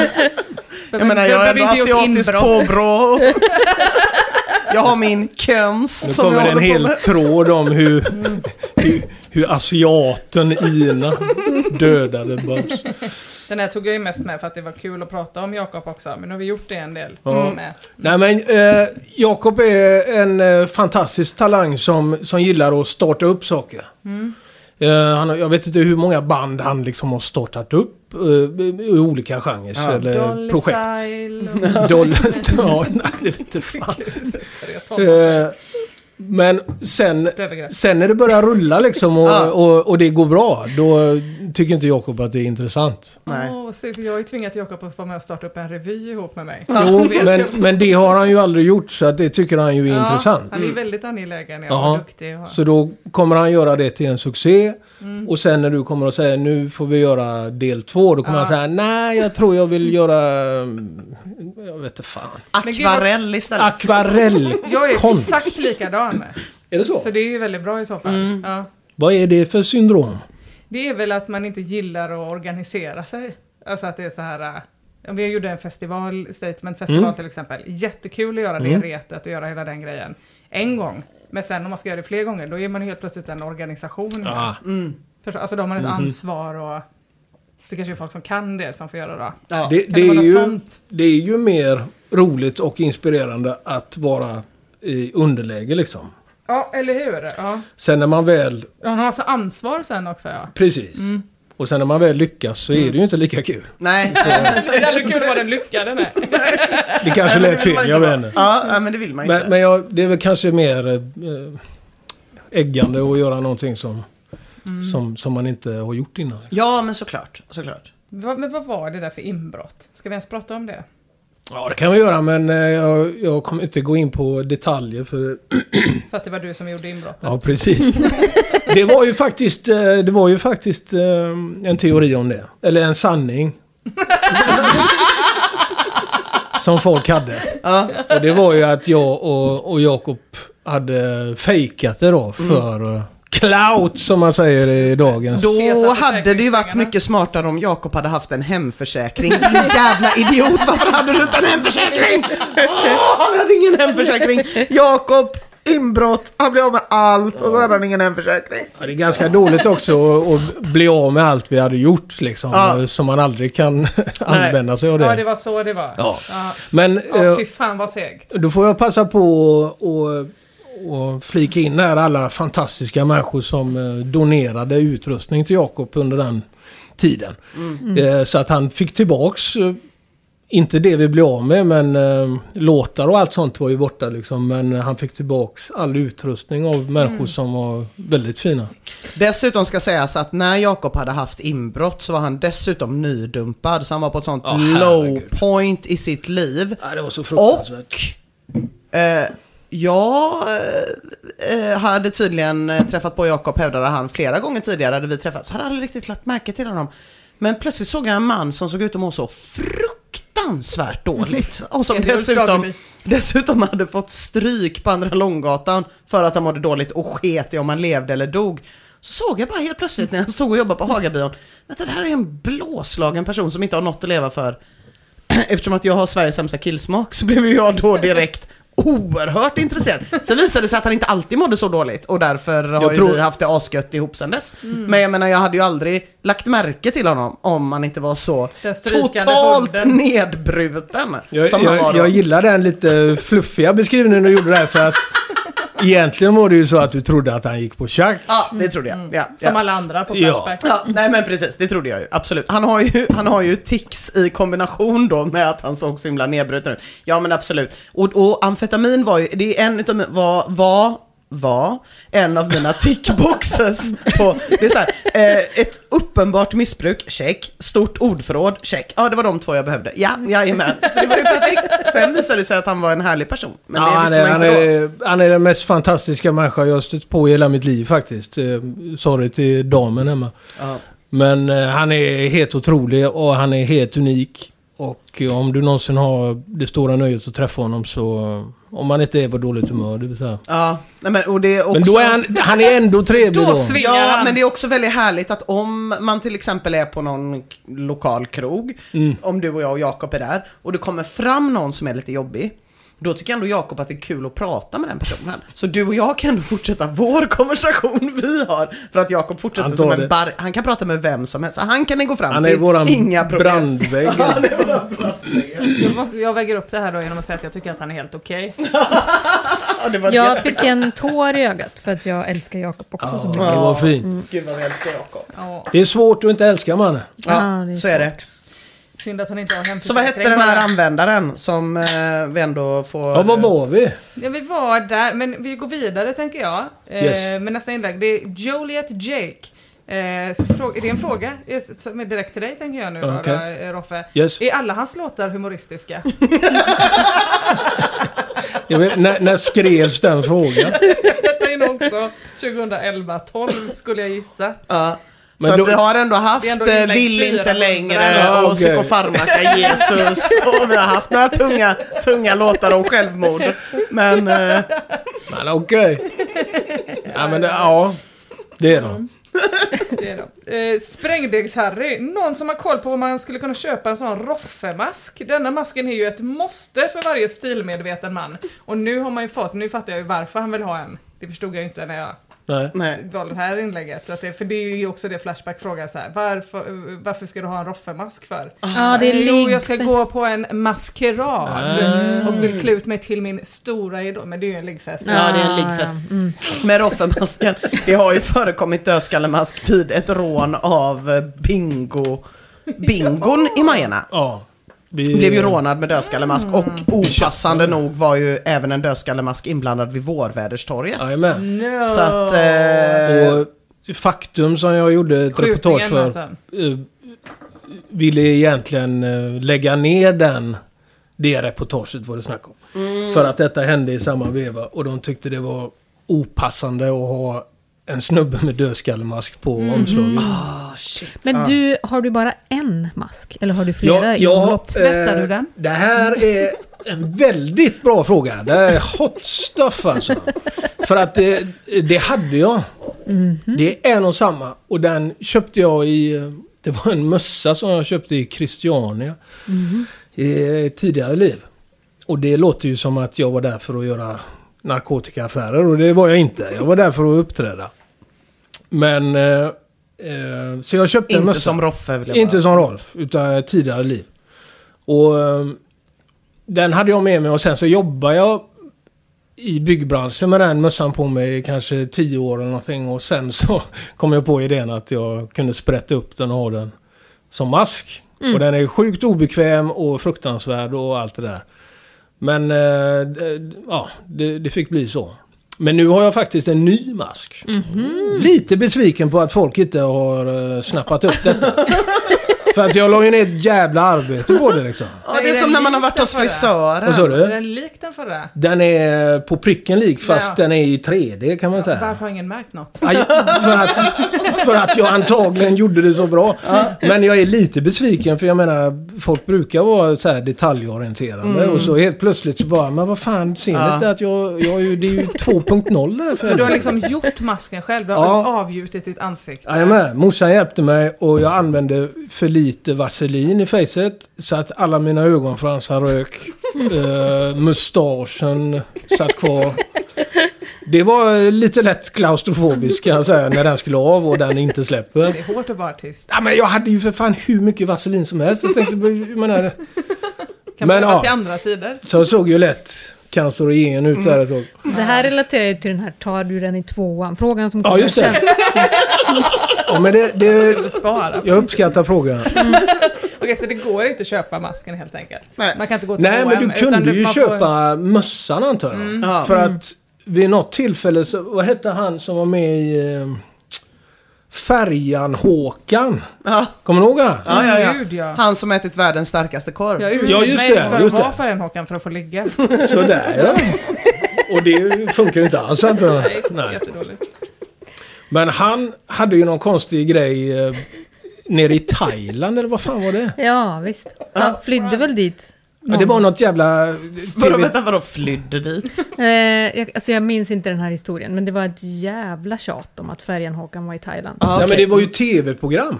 [SPEAKER 1] Jag menar, jag är ändå asiatisk påbrå. Jag har min konst
[SPEAKER 3] Nu
[SPEAKER 1] som jag
[SPEAKER 3] kommer en hel
[SPEAKER 1] med.
[SPEAKER 3] tråd om hur, hur, hur asiaten Ina dödade Babs.
[SPEAKER 2] Den här tog jag ju mest med för att det var kul att prata om Jakob också, men nu har vi gjort det en del.
[SPEAKER 3] Ja.
[SPEAKER 2] Med.
[SPEAKER 3] Nej men eh, Jakob är en eh, fantastisk talang som, som gillar att starta upp saker. Eh, han, jag vet inte hur många band han liksom har startat upp eh, i olika genrer eller
[SPEAKER 2] Dolly
[SPEAKER 3] projekt.
[SPEAKER 2] Style och... [laughs]
[SPEAKER 3] Dolly [laughs] ja, nej, det vet inte [laughs] fan. Men sen, sen när det börjar rulla liksom och,
[SPEAKER 1] Ja.
[SPEAKER 3] och, och det går bra, då tycker inte Jakob att det är intressant.
[SPEAKER 1] Nej.
[SPEAKER 2] Åh, så jag har ju tvingat Jakob att vara med och starta upp en revy ihop med mig.
[SPEAKER 3] Jo, men, men det har han ju aldrig gjort så att det tycker han ju är
[SPEAKER 2] Ja,
[SPEAKER 3] intressant.
[SPEAKER 2] Han är väldigt angelägen, jag
[SPEAKER 3] Ja.
[SPEAKER 2] är duktig. Och...
[SPEAKER 3] Så då kommer han göra det till en succé.
[SPEAKER 2] Mm.
[SPEAKER 3] Och sen när du kommer att säga nu får vi göra del två. Då kommer
[SPEAKER 2] Ja.
[SPEAKER 3] han säga nej jag tror jag vill göra... mm, Jag vet inte fan.
[SPEAKER 1] Akvarell istället.
[SPEAKER 3] Akvarellkonst.
[SPEAKER 2] Jag är exakt likadan.
[SPEAKER 3] Är det så?
[SPEAKER 2] Så det är ju väldigt bra i så fall.
[SPEAKER 1] Mm.
[SPEAKER 2] Ja.
[SPEAKER 3] Vad är det för syndrom?
[SPEAKER 2] Det är väl att man inte gillar att organisera sig. Alltså att det är så här... äh, om Vi gjorde en festival, Statement festival
[SPEAKER 3] Mm.
[SPEAKER 2] till exempel. Jättekul att göra det
[SPEAKER 3] Mm.
[SPEAKER 2] retet och göra hela den grejen. En gång. Men sen om man ska göra det fler gånger, då är man helt plötsligt en organisation.
[SPEAKER 3] Ah.
[SPEAKER 1] Mm.
[SPEAKER 2] Alltså då har man ett
[SPEAKER 3] Mhm.
[SPEAKER 2] ansvar och... Det kanske är folk som kan det som får göra det.
[SPEAKER 1] Ja.
[SPEAKER 3] Det, det,
[SPEAKER 2] det
[SPEAKER 3] är ju, det är ju mer roligt och inspirerande att vara i underläge liksom.
[SPEAKER 2] Ja, eller hur? Ja.
[SPEAKER 3] Sen när man väl...
[SPEAKER 2] Han har alltså ansvar sen också ja.
[SPEAKER 3] Precis.
[SPEAKER 2] Mm.
[SPEAKER 3] Och sen när man väl lyckas så är det ju inte lika kul.
[SPEAKER 1] Nej.
[SPEAKER 2] Så det är aldrig kul vad den lyckade med.
[SPEAKER 3] Det kanske lät fel, jag vet inte.
[SPEAKER 1] Ja, ja, men det vill man inte.
[SPEAKER 3] Men, men jag, det är väl kanske mer eh, äggande att göra någonting som,
[SPEAKER 2] Mm.
[SPEAKER 3] som, som man inte har gjort innan.
[SPEAKER 1] Ja, men såklart. Såklart.
[SPEAKER 2] Men vad var det där för inbrott? Ska vi ens prata om det?
[SPEAKER 3] Ja, det kan vi göra men eh, jag, jag kommer inte gå in på detaljer för... [clears throat]
[SPEAKER 2] För att det var du som gjorde inbrottet?
[SPEAKER 3] Ja, precis. [laughs] Det var ju faktiskt, eh, det var ju faktiskt eh, en teori om det. Eller en sanning. [laughs] Som folk hade.
[SPEAKER 1] Ja.
[SPEAKER 3] Och det var ju att jag och, och Jakob hade fejkat det då för eh, clout som man säger i dagens...
[SPEAKER 1] Då hade det ju varit mycket smartare om Jakob hade haft en hemförsäkring. Din jävla idiot, varför hade du inte en hemförsäkring? Åh, han hade ingen hemförsäkring. Jakob, inbrott, han blev av med allt och så hade han ingen hemförsäkring.
[SPEAKER 3] Ja, det är ganska dåligt också att, bli av med allt vi hade gjort liksom.
[SPEAKER 1] Ja.
[SPEAKER 3] Så man aldrig kan [laughs] använda sig av det.
[SPEAKER 2] Ja, det var så det var.
[SPEAKER 3] Ja.
[SPEAKER 2] Ja.
[SPEAKER 3] Men
[SPEAKER 2] Ja,
[SPEAKER 3] eh,
[SPEAKER 2] fy fan vad segt.
[SPEAKER 3] då får jag passa på att och flika in här alla fantastiska människor som eh, donerade utrustning till Jakob under den tiden. Eh, Så att han fick tillbaks, eh, inte det vi blev av med, men låtar och allt sånt var ju borta liksom. Men han fick tillbaks all utrustning av människor som var väldigt fina.
[SPEAKER 1] Dessutom ska sägas att när Jakob hade haft inbrott så var han dessutom nydumpad. Så han var på ett sånt
[SPEAKER 3] Ja,
[SPEAKER 1] low
[SPEAKER 3] herregud.
[SPEAKER 1] point i sitt liv.
[SPEAKER 3] Ja, det var så
[SPEAKER 1] Och
[SPEAKER 3] fruktansvärt.
[SPEAKER 1] eh, jag eh, hade tydligen eh, träffat på Jakob, hävdade han, flera gånger tidigare hade vi träffats. Hade aldrig riktigt lagt märke till honom. Men plötsligt såg jag en man som såg ut att må så fruktansvärt dåligt. [laughs] Och som dessutom, dessutom hade fått stryk på Andra Långgatan för att han mådde dåligt och sket i om han levde eller dog. Så såg jag bara helt plötsligt när jag stod och jobbade på Hagabion, vänta det här är en blåslagen person som inte har något att leva för. [clears throat] Eftersom att jag har Sveriges sämsta killsmak så blev jag då direkt oerhört intresserad. Sen visade det sig att han inte alltid mådde så dåligt och därför har ju
[SPEAKER 3] tror-
[SPEAKER 1] vi haft det asgött ihop sen dess. Men jag menar jag hade ju aldrig lagt märke till honom om han inte var så totalt
[SPEAKER 2] hunden.
[SPEAKER 1] nedbruten
[SPEAKER 3] Jag,
[SPEAKER 1] som han var
[SPEAKER 3] jag,
[SPEAKER 1] då.
[SPEAKER 3] jag gillar den lite fluffiga beskrivningen du gjorde där för att egentligen var det ju så att du trodde att han gick på schack.
[SPEAKER 1] Ja, det trodde jag. Ja,
[SPEAKER 2] Som
[SPEAKER 1] ja.
[SPEAKER 2] alla andra på
[SPEAKER 3] Ja.
[SPEAKER 2] Flashback.
[SPEAKER 1] Ja, nej men precis, det trodde jag ju. Absolut. Han har ju, han har ju tics i kombination då med att han såg så himla nedbruten ut. Ja men absolut. Och, och amfetamin var ju, det är en utav, var, var, var en av mina [laughs] tickboxes på, det är så här, eh, ett uppenbart missbruk, check. Stort ordförråd, check. Ja det var de två jag behövde. Ja, jajamän. Så det var ju perfekt. Sen visade det sig att han var en härlig person. Men
[SPEAKER 3] Ja,
[SPEAKER 1] det
[SPEAKER 3] han, är,
[SPEAKER 1] man
[SPEAKER 3] han,
[SPEAKER 1] då.
[SPEAKER 3] är, han är den mest fantastiska människa jag har stött på i hela mitt liv faktiskt. Eh, sorry till damen hemma.
[SPEAKER 1] Ja.
[SPEAKER 3] Men eh, han är helt otrolig och han är helt unik. Och om du någonsin har det stora nöjet att träffa honom så... Om man inte är på dåligt humör, det vill säga.
[SPEAKER 1] Ja, nej, men, och det är också...
[SPEAKER 3] Men då är han, han är ändå [laughs] trevlig
[SPEAKER 2] Då
[SPEAKER 3] då.
[SPEAKER 1] Ja, men det är också väldigt härligt att om man till exempel är på någon lokal krog,
[SPEAKER 3] Mm.
[SPEAKER 1] om du och jag och Jakob är där, och det kommer fram någon som är lite jobbig, då tycker ändå Jakob att det är kul att prata med den personen. Så du och jag kan ändå fortsätta vår konversation vi har, för att Jakob fortsätter
[SPEAKER 3] Han
[SPEAKER 1] som en bar, han kan prata med vem som helst, så han kan ni gå fram
[SPEAKER 3] Han
[SPEAKER 1] till,
[SPEAKER 3] är våran
[SPEAKER 1] inga problem.
[SPEAKER 3] brandvägg. [laughs]
[SPEAKER 2] Jag, måste, jag väger upp det här då genom att säga att jag tycker att han är helt okej. [laughs]
[SPEAKER 1] Var
[SPEAKER 4] Jag fick en tår i ögat för att jag älskar Jakob också så mycket.
[SPEAKER 3] Det var fint.
[SPEAKER 1] Gud vad vi älskar Jakob.
[SPEAKER 2] Ja,
[SPEAKER 3] Det är svårt att inte älska mannen.
[SPEAKER 1] Ja,
[SPEAKER 4] Ja, det är
[SPEAKER 1] så är det.
[SPEAKER 2] Synd att han inte har
[SPEAKER 1] Så vad hette den här användaren som eh, vi ändå får...
[SPEAKER 3] Ja, vad var vi?
[SPEAKER 2] Ja, vi var där, men vi går vidare tänker jag. Eh,
[SPEAKER 3] Yes.
[SPEAKER 2] Med nästa inlägg. Det är Joliet Jake. Eh, så fråga, det är en fråga som är direkt till dig tänker jag nu
[SPEAKER 3] Okej.
[SPEAKER 2] då, eh, Roffe.
[SPEAKER 3] Yes.
[SPEAKER 2] Är alla hans låtar humoristiska? [laughs]
[SPEAKER 3] Jag vet, när, när skrevs den frågan? [laughs]
[SPEAKER 2] Detta är nog också 2011, 12 skulle jag gissa.
[SPEAKER 1] Ja.
[SPEAKER 3] Men
[SPEAKER 1] så
[SPEAKER 3] då-
[SPEAKER 1] att vi har ändå haft
[SPEAKER 2] ändå
[SPEAKER 1] eh, Vill inte
[SPEAKER 2] 400.
[SPEAKER 1] längre och
[SPEAKER 3] okej.
[SPEAKER 1] Psykofarmaka Jesus [laughs] och vi har haft några tunga, tunga låtar om självmord. Men eh,
[SPEAKER 3] Men okej. Ja, men det, ja. Det är de.
[SPEAKER 2] Det är de. Eh, Sprängdegs-Harry, någon som har koll på om man skulle kunna köpa en sån Roffe-mask? Denna masken är ju ett måste för varje stilmedveten man. Och nu har man ju fått, nu fattar jag ju varför han vill ha en. Det förstod jag ju inte när jag
[SPEAKER 3] Nej.
[SPEAKER 1] nej.
[SPEAKER 2] valde det här inlägget. Att det, för det är ju också det Flashback frågar så här. Varför, varför ska du ha en Roffe-mask för?
[SPEAKER 4] Ja, det är
[SPEAKER 2] Jo, jag ska gå på en maskerad
[SPEAKER 3] Ah.
[SPEAKER 2] och vill klä ut mig till min stora idol. Men det är ju en liggfest.
[SPEAKER 1] Ja, det är en liggfest. Med Roffe-masken. Det har ju förekommit dödskallemask vid ett rån av bingo. Bingon i Majerna.
[SPEAKER 3] Ja. Vi,
[SPEAKER 1] Blev ju rånad med dödskallemask och opassande nog var ju även en dödskallemask inblandad vid Vårväderstorget.
[SPEAKER 3] Jajamän.
[SPEAKER 2] No.
[SPEAKER 1] Så att... Eh,
[SPEAKER 3] Och Faktum som jag gjorde ett reportage
[SPEAKER 2] Skjutningen
[SPEAKER 3] för.
[SPEAKER 2] alltså.
[SPEAKER 3] eh, ville egentligen eh, lägga ner den. Det reportaget var det snack om.
[SPEAKER 1] Mm.
[SPEAKER 3] För att detta hände i samma veva. Och de tyckte det var opassande att ha en snubbe med dödskallemask på
[SPEAKER 1] Mhm.
[SPEAKER 3] omslaget.
[SPEAKER 1] ah, shit.
[SPEAKER 4] Men du, har du bara en mask? Eller har du flera i
[SPEAKER 3] ja,
[SPEAKER 4] omlopp?
[SPEAKER 2] Tvättar
[SPEAKER 3] eh,
[SPEAKER 2] du den?
[SPEAKER 3] Det här är en väldigt bra fråga. Det är hot stuff alltså. För att det, det hade jag. Det är en och samma. Och den köpte jag i... eh, Det var en mössa som jag köpte i Christiania. I ett tidigare liv. Och det låter ju som att jag var där för att göra narkotikaaffärer. Och det var jag inte. Jag var där för att uppträda. Men... Eh, eh, så jag köpte en
[SPEAKER 1] Inte
[SPEAKER 3] mössa.
[SPEAKER 1] som Roffe vill jag
[SPEAKER 3] Inte
[SPEAKER 1] bara.
[SPEAKER 3] som Rolf, utan tidigare liv. Och eh, den hade jag med mig och sen så jobbade jag i byggbranschen med den mössan på mig i kanske tio år eller någonting. Och sen så [laughs] kom jag på idén att jag kunde sprätta upp den och ha den som mask. Och den är sjukt obekväm och fruktansvärd och allt det där. Men eh, ja, det, det fick bli så. Men nu har jag faktiskt en ny mask. Lite besviken på att folk inte har eh, snappat upp detta. [laughs] För att jag la ju ner ett jävla arbete på det liksom.
[SPEAKER 1] Ja, det är som när man har varit hos
[SPEAKER 3] Vad
[SPEAKER 1] frisören.
[SPEAKER 3] sa
[SPEAKER 2] Är
[SPEAKER 3] du?
[SPEAKER 2] den lik den förra?
[SPEAKER 3] Den är på pricken lik fast
[SPEAKER 2] Ja.
[SPEAKER 3] den är i 3D kan man säga.
[SPEAKER 2] Varför har ingen märkt något?
[SPEAKER 3] Aj, för, att, för att jag antagligen gjorde det så bra. Men jag är lite besviken för jag menar folk brukar vara så här detaljorienterade och så helt plötsligt så bara men vad fan ser ni
[SPEAKER 1] Ja.
[SPEAKER 3] inte att jag, jag är ju, det är ju 2.0 där för
[SPEAKER 2] du har liksom gjort masken själv, du har
[SPEAKER 3] Ja.
[SPEAKER 2] avgjutit ditt ansikte.
[SPEAKER 3] Jajamän, morsan hjälpte mig och jag använde för lite vaselin i facet så att alla mina ögonfransar rök. Uh, [laughs] mustaschen satt kvar. Det var lite lätt klaustrofobiskt kan jag säga när den skulle av och den inte släpper.
[SPEAKER 2] Det är hårt att vara artist.
[SPEAKER 3] Ja, men jag hade ju för fan hur mycket vaselin som helst. Jag tänkte, jag menar,
[SPEAKER 2] Kan
[SPEAKER 3] Men, ja.
[SPEAKER 2] till andra tider.
[SPEAKER 3] så jag såg ju lätt cancerogen ut där tag.
[SPEAKER 4] Det här relaterar ju till den här tar du den i tvåan frågan som
[SPEAKER 3] Ja, just det. Ja, men det, det, jag uppskattar frågan.
[SPEAKER 2] Okej, så det går inte att köpa masken helt enkelt?
[SPEAKER 1] Nej.
[SPEAKER 2] Man kan inte gå till
[SPEAKER 3] Nej, men
[SPEAKER 2] H&M,
[SPEAKER 3] du
[SPEAKER 2] utan
[SPEAKER 3] kunde ju
[SPEAKER 2] man får-
[SPEAKER 3] köpa mössan antar jag.
[SPEAKER 1] Ja.
[SPEAKER 3] För att vid något tillfälle så, vad hette han som var med i eh, Färjan Håkan?
[SPEAKER 1] Ja.
[SPEAKER 3] Kommer du ihåg han?
[SPEAKER 1] Ja, ja, ja.
[SPEAKER 2] Gud, ja.
[SPEAKER 1] Han som ätit världens starkaste korv.
[SPEAKER 2] Jag
[SPEAKER 3] Ja, just
[SPEAKER 2] mig
[SPEAKER 3] det,
[SPEAKER 2] för
[SPEAKER 3] just
[SPEAKER 2] att vara. Färjan-Håkan för att få ligga. [laughs]
[SPEAKER 3] Sådär ja. Och det funkar ju inte alls jag. Nej.
[SPEAKER 2] Jättedåligt.
[SPEAKER 3] Men han hade ju någon konstig grej eh, nere i Thailand eller vad fan var det?
[SPEAKER 4] Ja, visst. Han flydde väl dit.
[SPEAKER 3] Ja, det var något jävla... eh,
[SPEAKER 1] Vadå, vänta, vadå flydde dit? [laughs]
[SPEAKER 4] Eh, jag, alltså jag minns inte den här historien, men det var ett jävla tjat om att färjan Håkan var i Thailand.
[SPEAKER 1] Ah,
[SPEAKER 3] Nej
[SPEAKER 1] okej.
[SPEAKER 3] men det var ju tv-program.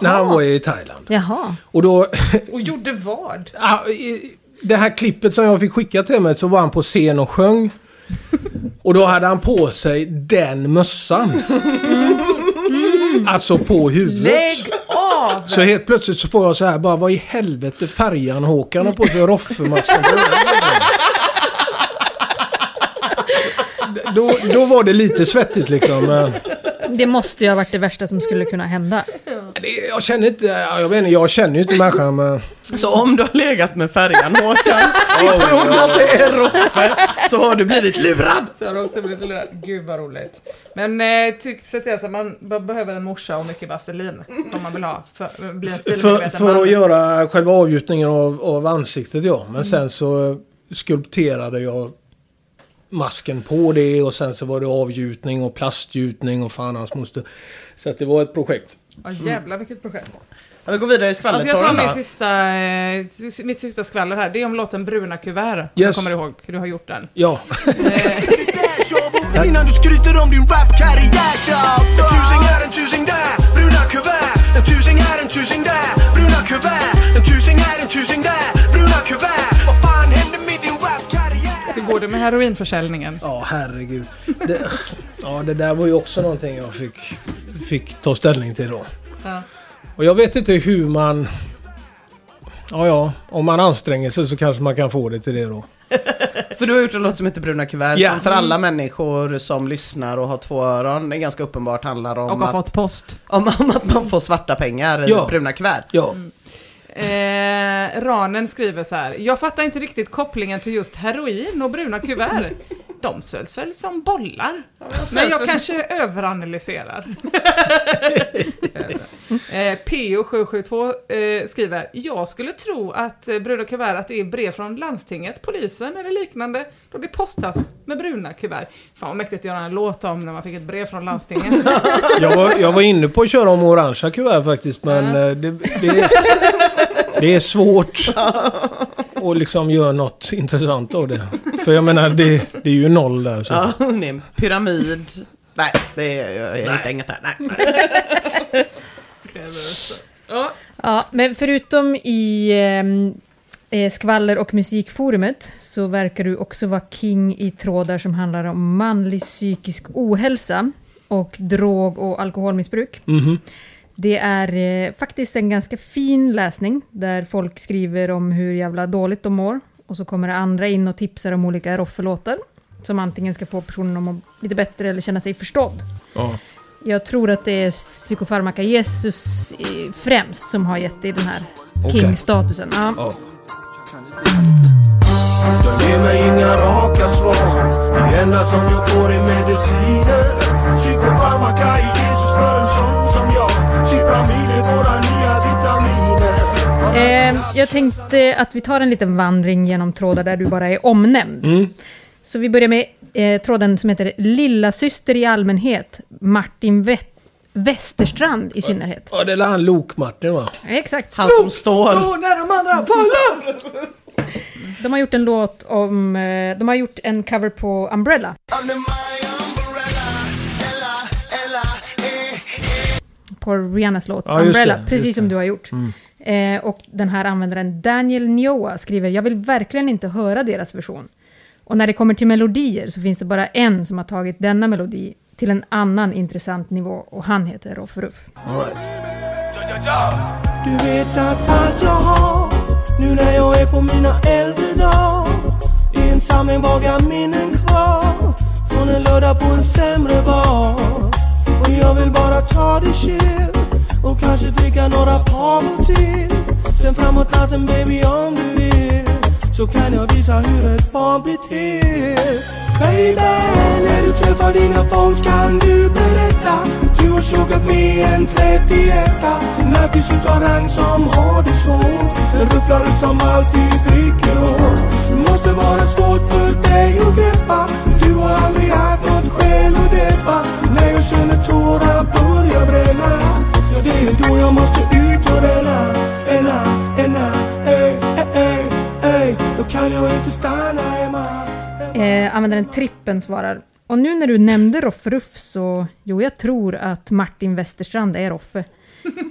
[SPEAKER 3] När han var i Thailand.
[SPEAKER 4] Jaha.
[SPEAKER 3] Och då... [laughs]
[SPEAKER 2] Och gjorde vad?
[SPEAKER 3] Det här klippet som jag fick skicka till mig så var han på scen och sjöng. Och då hade han på sig den mössan. Alltså på huvudet.
[SPEAKER 2] Lägg
[SPEAKER 3] Så helt plötsligt så får jag så här bara vad i helvete färjan Håkan har på sig Roffe-masken [laughs] då, då var det lite svettigt liksom.
[SPEAKER 4] Det måste ju ha varit det värsta som skulle kunna hända.
[SPEAKER 3] Det, jag känner inte, ja, jag vet inte, jag känner ju inte människan men...
[SPEAKER 1] Så om du har legat med färjan Håkan i tron att det är Roffe så har du blivit lurad.
[SPEAKER 2] Så har det också blivit lurad. Gud vad roligt. Men eh, tipset är så att man be- behöver en morsa och mycket vaselin. Om man vill ha. För, bli en
[SPEAKER 3] För, för
[SPEAKER 2] man.
[SPEAKER 3] att göra själva avgjutningen av, av ansiktet ja. Men sen så skulpterade jag masken på det och sen så var det avgjutning och plastgjutning och fan hans moster. Så att det var ett projekt.
[SPEAKER 2] Ja jävlar vilket projekt.
[SPEAKER 1] Ja, vi går vidare i
[SPEAKER 2] Alltså jag tar
[SPEAKER 1] skvallertråden
[SPEAKER 2] min sista, eh, mitt sista skvaller här. Det är om låten Bruna kuvert. Om
[SPEAKER 3] Yes.
[SPEAKER 2] jag kommer ihåg hur du har gjort den.
[SPEAKER 3] Ja. [laughs]
[SPEAKER 5] Innan du skryter om din rapkarriär En tusing här, en tusing där, bruna kuvert En tusing här, en tusing där, bruna kuvert En tusing här, en tusing där, bruna kuvert Vad fan hände med din rapkarriär?
[SPEAKER 2] Hur går det med heroinförsäljningen?
[SPEAKER 3] Ja, herregud. Det, ja, det där var ju också någonting jag fick, fick ta ställning till då.
[SPEAKER 2] Ja.
[SPEAKER 3] Och jag vet inte hur man... Ja, ja. Om man anstränger sig så kanske man kan få det till det då. [laughs]
[SPEAKER 1] För du har gjort en låt som heter Bruna kuvert
[SPEAKER 3] Ja.
[SPEAKER 1] som för alla människor som lyssnar och har två öron, det är ganska uppenbart handlar om,
[SPEAKER 2] Och har
[SPEAKER 1] att,
[SPEAKER 2] fått post.
[SPEAKER 1] om, om att man får svarta pengar i
[SPEAKER 3] Ja.
[SPEAKER 1] bruna kuvert.
[SPEAKER 3] Ja.
[SPEAKER 2] Eh, Ranen skriver så här. Jag fattar inte riktigt kopplingen till just heroin och bruna kuvert. De säljs väl som bollar? Men jag kanske överanalyserar. eh, PO772 eh, skriver. Jag skulle tro att eh, bruna kuvert att det är brev från landstinget, polisen eller liknande. Då det postas med bruna kuvert. Fan vad mäktigt att göra en låt om när man fick ett brev från landstinget. [laughs]
[SPEAKER 3] Jag var, jag var inne på att köra om orangea kuvert faktiskt men eh, det, det, det är svårt [laughs] att liksom göra något intressant av det. För jag menar det, det är ju noll där. Så.
[SPEAKER 1] Ja, det är en pyramid. Nej, det är, jag, jag hittar inget här. Nej. [laughs]
[SPEAKER 2] ja,
[SPEAKER 4] Ja, men förutom i ehm, eh, skvaller och musikforumet så verkar du också vara king i trådar som handlar om manlig psykisk ohälsa och drog och alkoholmissbruk.
[SPEAKER 3] Mhm.
[SPEAKER 4] Det är eh, faktiskt en ganska fin läsning där folk skriver om hur jävla dåligt de mår och så kommer det andra in och tipsar om olika roffelåtar som antingen ska få personen att må lite bättre eller känna sig förstådd.
[SPEAKER 3] Ja.
[SPEAKER 4] Jag tror att det är psykofarmaka Jesus eh, främst som har gett dig den här
[SPEAKER 3] Okej.
[SPEAKER 4] king-statusen. Ja.
[SPEAKER 3] Ja.
[SPEAKER 5] Jag ger mig inga raka svar Det enda som jag får är mediciner Psykofarmaka i Jesus för en sån som jag Cipramil är våra nya vitamin
[SPEAKER 4] Eh, jag tänkte att vi tar en liten vandring genom trådar där du bara är omnämnd.
[SPEAKER 3] Mm.
[SPEAKER 4] Så vi börjar med eh, tråden som heter Lilla syster i allmänhet, Martin Wet- Westerstrand i synnerhet.
[SPEAKER 3] Ja, det är han Lok-Martin va?
[SPEAKER 4] Exakt.
[SPEAKER 1] Han som står...
[SPEAKER 2] när de andra faller! [laughs]
[SPEAKER 4] De har gjort en låt om... Eh, de har gjort en cover på Umbrella. På Rihannas låt
[SPEAKER 3] Ja,
[SPEAKER 4] Umbrella,
[SPEAKER 3] det,
[SPEAKER 4] precis som du har gjort. Eh, och den här användaren Daniel Njoa skriver “Jag vill verkligen inte höra deras version”. Och när det kommer till melodier så finns det bara en som har tagit denna melodi till en annan intressant nivå och han heter Roffe Ruff.
[SPEAKER 3] All right.
[SPEAKER 5] Du vet att allt jag har nu när jag är på mina äldre dagar I en samling vaga minnen kvar Från en lördag på en sämre bar. Och jag vill bara ta det chill Och kanske dricka några par till. Sen framåt natten baby om du vill. Så kan jag visa hur ett barn blir till. Baby, när du träffar dina folk kan du berätta. Du har tjockat med en 31 Nattis utav rang som har det svårt. En rufflare som alltid dricker hårt. Måste vara svårt för dig att greppa. Du har aldrig haft något skäl att deppa. När jag känner tårar börjar bränna. Ja, det är då jag måste
[SPEAKER 4] Eh, användaren Trippen svarar Och nu när du nämnde Roffe Ruff så, jo jag tror att Martin Westerstrand är Roffe.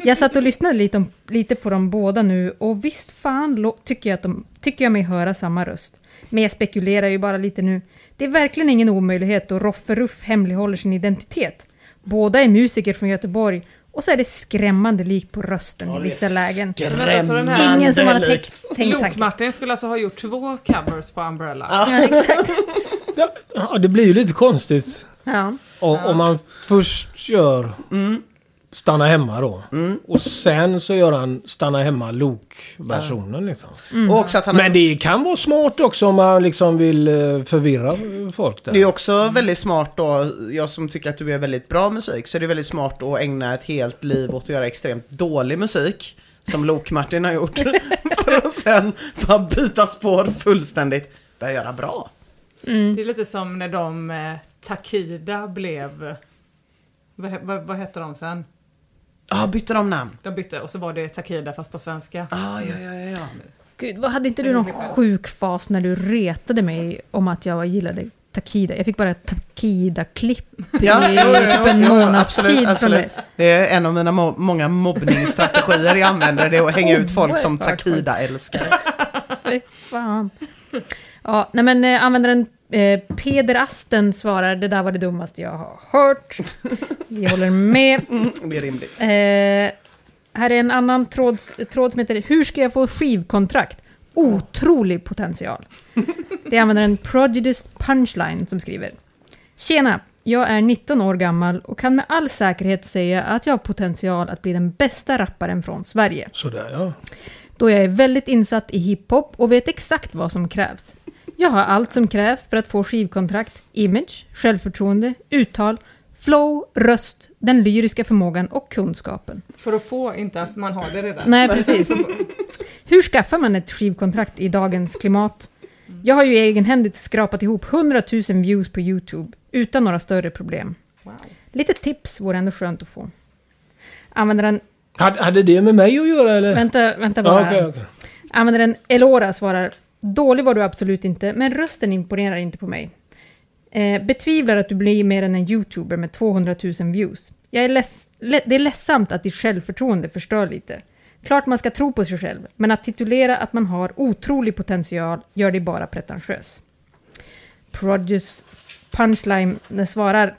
[SPEAKER 4] Jag satt och lyssnade lite, om, lite på dem båda nu och visst fan tycker jag, att de, tycker jag mig höra samma röst. Men jag spekulerar ju bara lite nu. Det är verkligen ingen omöjlighet då Roffe Ruff hemlighåller sin identitet. Båda är musiker från Göteborg och så är det skrämmande likt på rösten i vissa lägen.
[SPEAKER 2] alltså den här
[SPEAKER 4] Ingen som har tänkt, tänkt tanken.
[SPEAKER 2] Lok-Martin skulle alltså ha gjort två covers på Umbrella.
[SPEAKER 4] Ja, exakt. [laughs]
[SPEAKER 3] Ja, det blir ju lite konstigt.
[SPEAKER 4] Ja.
[SPEAKER 3] Och, Om man först gör Stanna hemma då. Och sen så gör han Stanna hemma Lok-versionen liksom.
[SPEAKER 1] Och också att han
[SPEAKER 3] Men det kan vara smart också om man liksom vill eh, förvirra folk där.
[SPEAKER 1] Det är också väldigt smart då, jag som tycker att du är väldigt bra musik, så är det väldigt smart att ägna ett helt liv åt att göra extremt dålig musik. Som Lok-Martin har gjort. [laughs] För att sen bara byta spår fullständigt. Börja göra bra.
[SPEAKER 2] Det är lite som när de eh, Takida blev... Vad, vad, vad hette de sen?
[SPEAKER 1] Ja, bytte de namn?
[SPEAKER 2] De bytte och så var det Takida fast på svenska.
[SPEAKER 1] Ah, ja, ja, ja, ja.
[SPEAKER 4] Gud, vad hade inte du någon sjuk fas när du retade mig om att jag gillade Takida? Jag fick bara ett Takida-klipp i
[SPEAKER 1] Ja,
[SPEAKER 4] typ en
[SPEAKER 1] jo,
[SPEAKER 4] månads
[SPEAKER 1] absolut,
[SPEAKER 4] tid från
[SPEAKER 1] absolut.
[SPEAKER 4] dig.
[SPEAKER 1] Det är en av mina mo- många mobbningsstrategier jag använder, det är att hänga ut folk som Takida-älskare.
[SPEAKER 4] Fy fan. Ja, nej men eh, användaren eh, Peder Asten svarar det där var det dummaste jag har hört. Vi håller med.
[SPEAKER 1] Det är rimligt.
[SPEAKER 4] Eh, här är en annan tråd, tråd som heter Hur ska jag få skivkontrakt? Otrolig potential. Det är användaren Prejudiced Punchline som skriver. Tjena! Jag är 19 år gammal och kan med all säkerhet säga att jag har potential att bli den bästa rapparen från Sverige.
[SPEAKER 3] Sådär ja.
[SPEAKER 4] Då jag är väldigt insatt i hiphop och vet exakt vad som krävs. Jag har allt som krävs för att få skivkontrakt, image, självförtroende, uttal, flow, röst, den lyriska förmågan och kunskapen.
[SPEAKER 2] För att få, inte att man har det redan.
[SPEAKER 4] Nej, precis. Hur skaffar man ett skivkontrakt i dagens klimat? Jag har ju egenhändigt skrapat ihop 100 000 views på YouTube utan några större problem. Lite tips vore ändå skönt att få. Användaren...
[SPEAKER 3] Hade, hade det med mig att göra eller?
[SPEAKER 4] Vänta, vänta bara.
[SPEAKER 3] Ja, okej, okej.
[SPEAKER 4] Användaren Elora svarar Dålig var du absolut inte, men rösten imponerar inte på mig. Eh, betvivlar att du blir mer än en YouTuber med 200 000 views. Jag är less, le, det är ledsamt att ditt självförtroende förstör lite. Klart man ska tro på sig själv, men att titulera att man har otrolig potential gör dig bara pretentiös. Produce Punchline svarar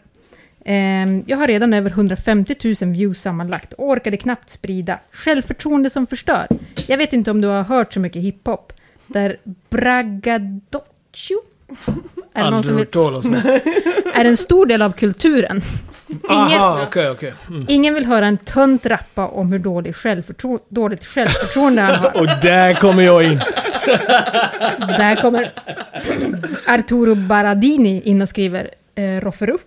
[SPEAKER 4] ehm, jag har redan över 150 000 views sammanlagt och orkade knappt sprida. Självförtroende som förstör. Jag vet inte om du har hört så mycket hiphop. Där braggadocio är, någon som vill, är en stor del av kulturen. Ingen,
[SPEAKER 3] Aha, okej, okej. Mm.
[SPEAKER 4] ingen vill höra en tönt rappa om hur dålig självförtro, dåligt självförtroende han har.
[SPEAKER 3] Och där kommer jag in.
[SPEAKER 4] Där kommer Arturo Baradini in och skriver eh, Rofferuff.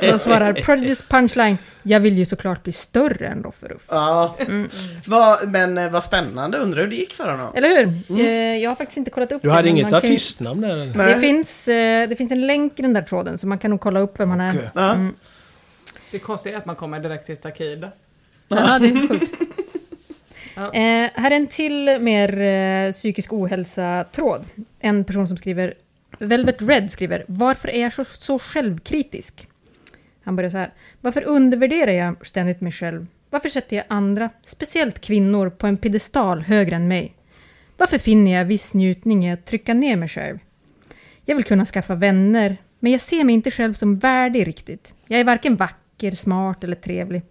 [SPEAKER 4] De [laughs] svarar Prodigy's punchline. Jag vill ju såklart bli större än Rofferuff.
[SPEAKER 1] Ja.
[SPEAKER 4] Mm.
[SPEAKER 1] Vad- men eh, vad spännande, undrar hur det gick för honom?
[SPEAKER 4] Eller hur? Eh, jag har faktiskt inte kollat upp
[SPEAKER 3] Du
[SPEAKER 4] det,
[SPEAKER 3] hade
[SPEAKER 4] men
[SPEAKER 3] inget
[SPEAKER 4] ju-
[SPEAKER 3] artistnamn där?
[SPEAKER 1] Nej.
[SPEAKER 4] Det finns, eh, det finns en länk i den där tråden så man kan nog kolla upp vem han är.
[SPEAKER 1] Ja.
[SPEAKER 4] Mm.
[SPEAKER 2] Det konstiga är att man kommer direkt till Takida.
[SPEAKER 4] Ja, det är sjukt. [laughs]
[SPEAKER 2] Ja.
[SPEAKER 4] Eh, här är en till mer eh, psykisk ohälsa-tråd. En person som skriver, Velvet Red skriver, varför är jag så, så självkritisk? Han börjar så här, varför undervärderar jag ständigt mig själv? Varför sätter jag andra, speciellt kvinnor, på en piedestal högre än mig? Varför finner jag viss njutning i att trycka ner mig själv? Jag vill kunna skaffa vänner, men jag ser mig inte själv som värdig riktigt. Jag är varken vacker, smart eller trevlig.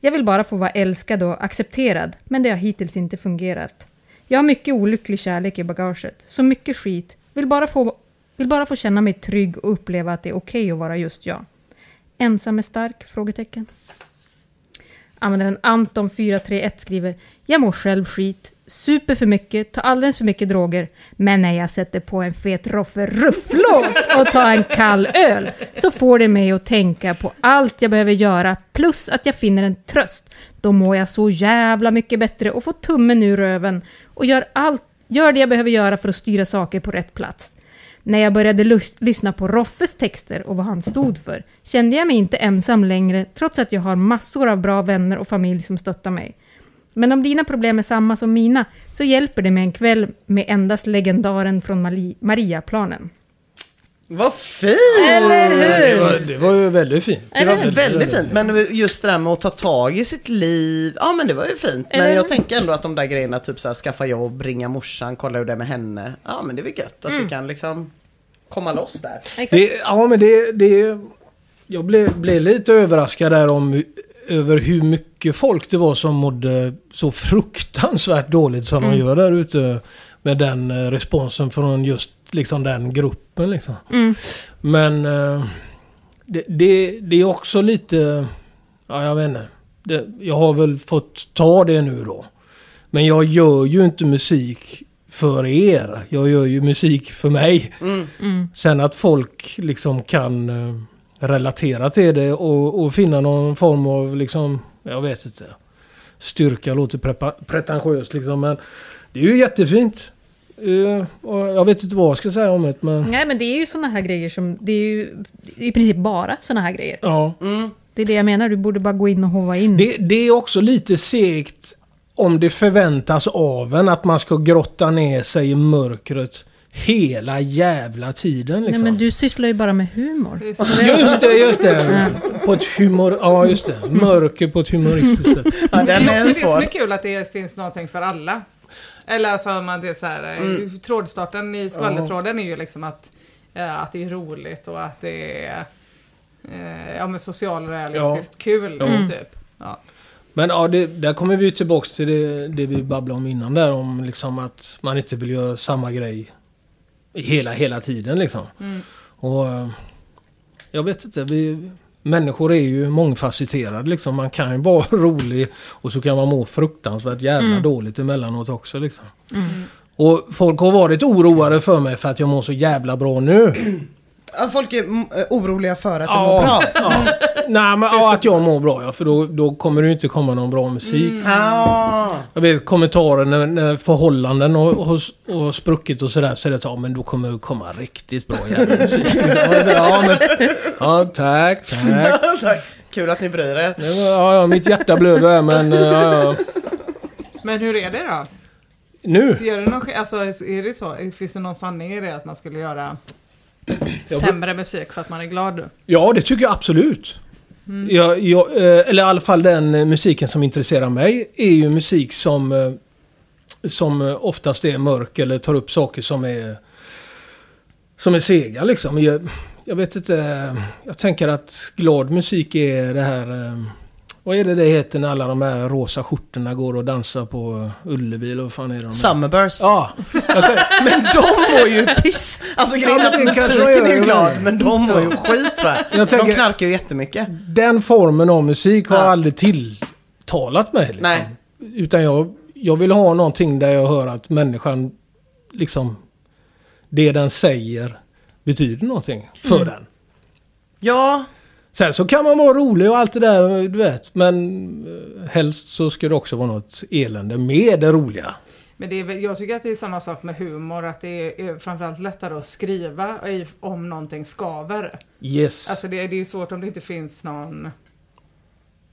[SPEAKER 4] Jag vill bara få vara älskad och accepterad, men det har hittills inte fungerat. Jag har mycket olycklig kärlek i bagaget, så mycket skit. Vill bara få, vill bara få känna mig trygg och uppleva att det är okej att vara just jag. Ensam är stark? Frågetecken. Användaren Anton431 skriver Jag mår själv skit, super för mycket, tar alldeles för mycket droger. Men när jag sätter på en fet Roffe Ruff-låt och tar en kall öl så får det mig att tänka på allt jag behöver göra plus att jag finner en tröst. Då mår jag så jävla mycket bättre och får tummen ur röven och gör, allt, gör det jag behöver göra för att styra saker på rätt plats. När jag började lus- lyssna på Roffes texter och vad han stod för kände jag mig inte ensam längre trots att jag har massor av bra vänner och familj som stöttar mig. Men om dina problem är samma som mina så hjälper det med en kväll med endast legendaren från Mali- Mariaplanen.
[SPEAKER 1] Vad fint!
[SPEAKER 4] Eller
[SPEAKER 3] Det var,
[SPEAKER 4] hur?
[SPEAKER 3] det var ju väldigt fint.
[SPEAKER 1] Det var väldigt fint, men just det där med att ta tag i sitt liv, ja men det var ju fint. Men
[SPEAKER 4] Eller-
[SPEAKER 1] jag tänker ändå att de där grejerna, typ så här, skaffa jobb, ringa morsan, kolla hur det är med henne. Ja men det är väl gött att
[SPEAKER 4] Mm.
[SPEAKER 1] det kan liksom komma loss där.
[SPEAKER 4] Exakt.
[SPEAKER 3] Det, ja, men det... det jag blev, blev lite överraskad där om över hur mycket folk det var som mådde så fruktansvärt dåligt som de gör där ute. Med den eh, responsen från just liksom den gruppen. Liksom.
[SPEAKER 4] Mm.
[SPEAKER 3] Men eh, det, det, det är också lite... Ja, jag vet inte. Det, jag har väl fått ta det nu då. Men jag gör ju inte musik för er. Jag gör ju musik för mig.
[SPEAKER 4] Mm.
[SPEAKER 3] Sen att folk liksom kan eh, relatera till det och, och finna någon form av liksom, jag vet inte. Styrka låter pretentiöst liksom men det är ju jättefint. Och jag vet inte vad jag ska säga om det men
[SPEAKER 4] Nej men det är ju såna här grejer som, det är ju i princip bara såna här grejer.
[SPEAKER 3] ja.
[SPEAKER 4] Det är det jag menar, du borde bara gå in och hova in.
[SPEAKER 3] Det, det är också lite segt om det förväntas av en att man ska grotta ner sig i mörkret hela jävla tiden.
[SPEAKER 4] Nej
[SPEAKER 3] Liksom.
[SPEAKER 4] men du sysslar ju bara med humor.
[SPEAKER 2] Det
[SPEAKER 3] Just det, just det. På ett humor... Ja, just det. Mörker på ett humoristiskt sätt.
[SPEAKER 1] Ja,
[SPEAKER 2] Det
[SPEAKER 1] den
[SPEAKER 2] är
[SPEAKER 1] är
[SPEAKER 2] också det som är kul att det finns någonting för alla. Eller alltså man det är så här, mm. trådstarten i skvallertråden är ju liksom att, eh, att det är roligt och att det är eh, ja, men socialrealistiskt kul.
[SPEAKER 3] Ja.
[SPEAKER 2] Typ.
[SPEAKER 3] Men ja, det, där kommer vi tillbaks till det, det vi babblade om innan där. Om liksom att man inte vill göra samma grej hela, hela tiden liksom. Och eh, jag vet inte. Vi, människor är ju mångfacetterade liksom. Man kan ju vara [laughs] rolig och så kan man må fruktansvärt jävla dåligt emellanåt också liksom. Och folk har varit oroade för mig för att jag mår så jävla bra nu.
[SPEAKER 1] Ja, folk är mm, eh, oroliga för att det mår bra.
[SPEAKER 3] ja. Nej men ja, att jag mår bra ja. För då, då kommer det ju inte komma någon bra musik.
[SPEAKER 1] Ah.
[SPEAKER 3] Jag vet kommentarer när, när förhållanden har, har, har spruckit och sådär. Så är det så, ja men då kommer det komma riktigt bra jävla musik. [laughs] ja, men, ja tack, tack. [laughs]
[SPEAKER 1] Tack. Kul att ni bryr er.
[SPEAKER 3] Ja, ja, mitt hjärta blöder här men eh, ja, ja.
[SPEAKER 2] Men hur är det då?
[SPEAKER 3] Nu?
[SPEAKER 2] Så gör det någon, alltså, är det så? Finns det någon sanning i det att man skulle göra sämre musik för att man är glad nu?
[SPEAKER 3] Ja, det tycker jag absolut. Jag, jag, eh, eller i alla fall den eh, musiken som intresserar mig är ju musik som, eh, som oftast är mörk eller tar upp saker som är, som är sega liksom. Jag, jag vet inte, jag tänker att glad musik är det här... Vad är det det heter när alla de här rosa skjortorna går och dansar på Ullevi eller vad fan är de?
[SPEAKER 1] Summerburst.
[SPEAKER 3] Ja, [laughs]
[SPEAKER 1] Men de mår ju piss. Alltså grejen
[SPEAKER 3] Ja,
[SPEAKER 1] att musiken är ju glad,
[SPEAKER 3] men-
[SPEAKER 1] men de mår ju skit tror jag.
[SPEAKER 3] Jag tänker-
[SPEAKER 1] De knarkar ju jättemycket.
[SPEAKER 3] den formen av musik har
[SPEAKER 1] Ja.
[SPEAKER 3] aldrig tilltalat mig. Liksom.
[SPEAKER 1] Nej.
[SPEAKER 3] Utan jag, jag vill ha någonting där jag hör att människan, liksom, det den säger betyder någonting för
[SPEAKER 1] Mm.
[SPEAKER 3] den.
[SPEAKER 1] Ja,
[SPEAKER 3] Sen så kan man vara rolig och allt det där, du vet. Men eh, helst så ska det också vara något elände med det roliga.
[SPEAKER 2] Men det är, jag tycker att det är samma sak med humor, att det är, framförallt lättare att skriva om någonting skaver.
[SPEAKER 3] Yes.
[SPEAKER 2] Alltså det, det är ju svårt om det inte finns någon,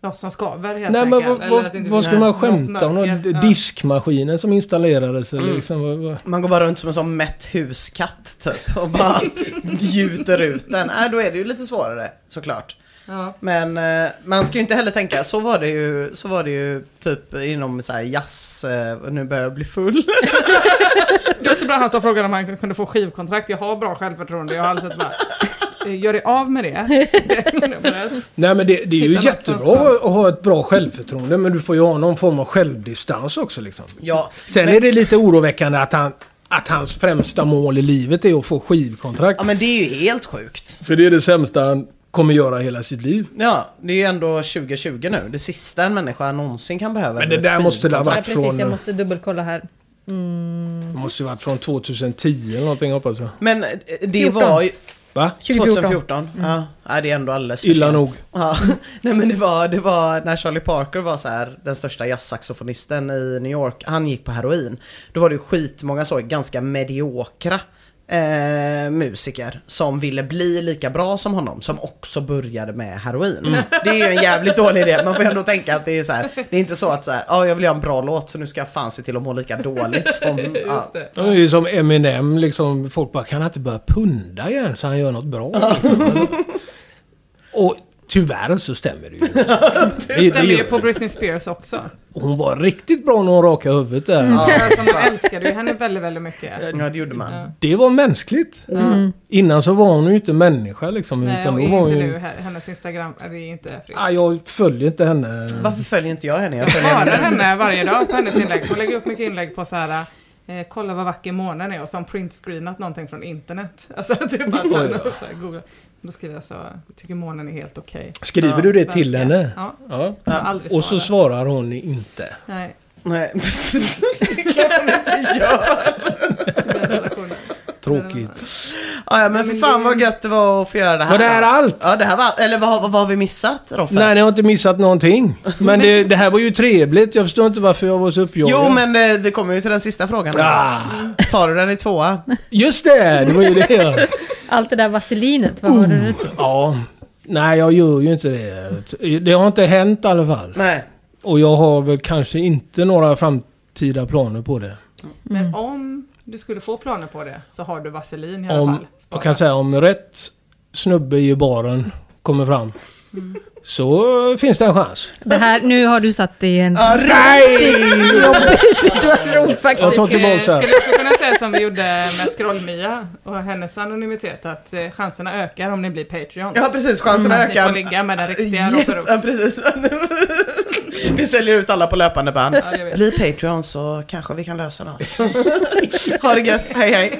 [SPEAKER 2] något som skaver helt
[SPEAKER 3] Nej men
[SPEAKER 2] enkelt.
[SPEAKER 3] vad,
[SPEAKER 2] eller
[SPEAKER 3] vad, vad
[SPEAKER 2] finns
[SPEAKER 3] ska man skämta om?
[SPEAKER 2] Ja.
[SPEAKER 3] Diskmaskinen som installerades eller
[SPEAKER 1] Mm.
[SPEAKER 3] liksom, vad, vad?
[SPEAKER 1] man går bara runt som en sån mätt huskatt typ och bara [laughs] gjuter ut den. Äh, då är det ju lite svårare såklart.
[SPEAKER 2] Ja.
[SPEAKER 1] Men eh, man ska ju inte heller tänka, så var det ju, så var det ju typ inom så här jazz, eh, nu börjar jag bli full. [laughs]
[SPEAKER 2] Det var så bra han som frågade om han kunde få skivkontrakt. Jag har bra självförtroende. Jag har alltid bara, gör dig av med det. [laughs]
[SPEAKER 3] Nej men det, det är ju
[SPEAKER 2] Hitta
[SPEAKER 3] jättebra att ha ett bra självförtroende men du får ju ha någon form av självdistans också liksom.
[SPEAKER 1] Ja,
[SPEAKER 3] Sen
[SPEAKER 1] men,
[SPEAKER 3] är det lite oroväckande att, han, att hans främsta mål i livet är att få skivkontrakt.
[SPEAKER 1] ja men det är ju helt sjukt.
[SPEAKER 3] För det är det sämsta han kommer göra hela sitt liv.
[SPEAKER 1] Ja, det är ju ändå 2020 nu. Det sista en människa någonsin kan behöva.
[SPEAKER 3] Men det där måste det ha varit
[SPEAKER 4] precis,
[SPEAKER 3] från...
[SPEAKER 4] jag måste dubbelkolla här.
[SPEAKER 3] Det måste ha varit från 2010 eller någonting hoppas jag.
[SPEAKER 1] Men eh, det
[SPEAKER 4] 14.
[SPEAKER 1] var ju...
[SPEAKER 3] Va?
[SPEAKER 4] 2014.
[SPEAKER 1] 2014? Ja, ja, det är ändå alldeles för
[SPEAKER 3] Illa
[SPEAKER 1] sent.
[SPEAKER 3] nog.
[SPEAKER 1] Ja. [laughs] Nej men det var, det var när Charlie Parker var så här, den största jazzsaxofonisten i New York, han gick på heroin. Då var det ju skitmånga så ganska mediokra eh, musiker som ville bli lika bra som honom, som också började med heroin. Det är ju en jävligt dålig idé, man får ju ändå tänka att det är så här, det är inte så att så här, ja jag vill göra en bra låt så nu ska jag fan se till att må lika dåligt [laughs] som... Ja.
[SPEAKER 2] Det.
[SPEAKER 3] Det är ju som Eminem liksom. Folk bara, kan han inte börja punda igen så han gör något bra? Liksom. [laughs] Och tyvärr så stämmer det ju. [laughs] Det,
[SPEAKER 2] stämmer ju på. Britney Spears också.
[SPEAKER 3] Hon var riktigt bra när hon rakade huvudet där.
[SPEAKER 2] Alltså, man älskade ju henne väldigt, väldigt mycket.
[SPEAKER 1] ja, det gjorde man.
[SPEAKER 2] Ja.
[SPEAKER 3] Det var mänskligt. Innan så var hon ju inte människa liksom.
[SPEAKER 2] Nej,
[SPEAKER 3] utan
[SPEAKER 2] och är
[SPEAKER 3] var
[SPEAKER 2] inte
[SPEAKER 3] ju...
[SPEAKER 2] nu, hennes Instagram är inte friskt.
[SPEAKER 3] Ah, jag följer inte henne.
[SPEAKER 1] Varför följer inte jag henne? Jag
[SPEAKER 2] Jag
[SPEAKER 1] följer
[SPEAKER 2] sparar
[SPEAKER 1] henne.
[SPEAKER 2] henne varje dag på hennes inlägg. Hon lägger upp mycket inlägg på så här eh, kolla vad vacker månen är och så har hon printscreenat någonting från internet. [laughs] Alltså det är bara att
[SPEAKER 3] Oj då.
[SPEAKER 2] och så här, googla. Då skriver jag så, jag tycker månen är helt okej.
[SPEAKER 3] Skriver
[SPEAKER 1] Ja,
[SPEAKER 3] du det till
[SPEAKER 2] Svenska.
[SPEAKER 3] henne?
[SPEAKER 2] Ja,
[SPEAKER 3] Ja.
[SPEAKER 2] aldrig
[SPEAKER 3] Och så svarar hon inte.
[SPEAKER 2] Nej,
[SPEAKER 1] Nej, [laughs] det är klart hon inte [laughs] gör. [laughs]
[SPEAKER 3] Tråkigt.
[SPEAKER 1] Ja, ja, men för fan vad gött det var att få göra det här.
[SPEAKER 3] Var det här allt?
[SPEAKER 1] Ja, det här var, eller vad, vad, vad har vi missat Roffe?
[SPEAKER 3] Nej, ni har inte missat någonting. Men det, det här var ju trevligt. Jag förstår inte varför jag var så uppjagad.
[SPEAKER 1] Jo, men eh, vi kommer ju till den sista frågan.
[SPEAKER 3] Ah,
[SPEAKER 1] Tar du den i tvåa?
[SPEAKER 3] just det! Det var ju det.
[SPEAKER 4] Allt det där vaselinet, vad var det du tog?
[SPEAKER 3] Ja. Nej, jag gör ju inte det. Det har inte hänt i alla fall.
[SPEAKER 1] Nej.
[SPEAKER 3] Och jag har väl kanske inte några framtida planer på det.
[SPEAKER 2] Men om du skulle få planer på det så har du vaselin i alla
[SPEAKER 3] Om,
[SPEAKER 2] fall.
[SPEAKER 3] jag kan säga om rätt snubbe i baren kommer fram. Så finns det en chans.
[SPEAKER 4] Det här, nu har du satt dig i en
[SPEAKER 3] Nej!
[SPEAKER 4] riktigt jobbig [laughs] situation
[SPEAKER 3] Jag
[SPEAKER 4] faktiskt.
[SPEAKER 3] tar
[SPEAKER 2] Eh,
[SPEAKER 3] tillbaka så här.
[SPEAKER 2] skulle också kunna säga som vi gjorde med Scroll-Mia och hennes anonymitet att eh, chanserna ökar om ni blir Patreons.
[SPEAKER 1] Ja, precis. Chanserna
[SPEAKER 2] Ni får
[SPEAKER 1] ökar.
[SPEAKER 2] ligga med den riktiga
[SPEAKER 1] Jätte- Ja, precis. [laughs] Vi säljer ut alla på löpande band.
[SPEAKER 2] Ja, jag.
[SPEAKER 1] Bli Patreon så kanske vi kan lösa något. [laughs] ha det gött. Hej, hej.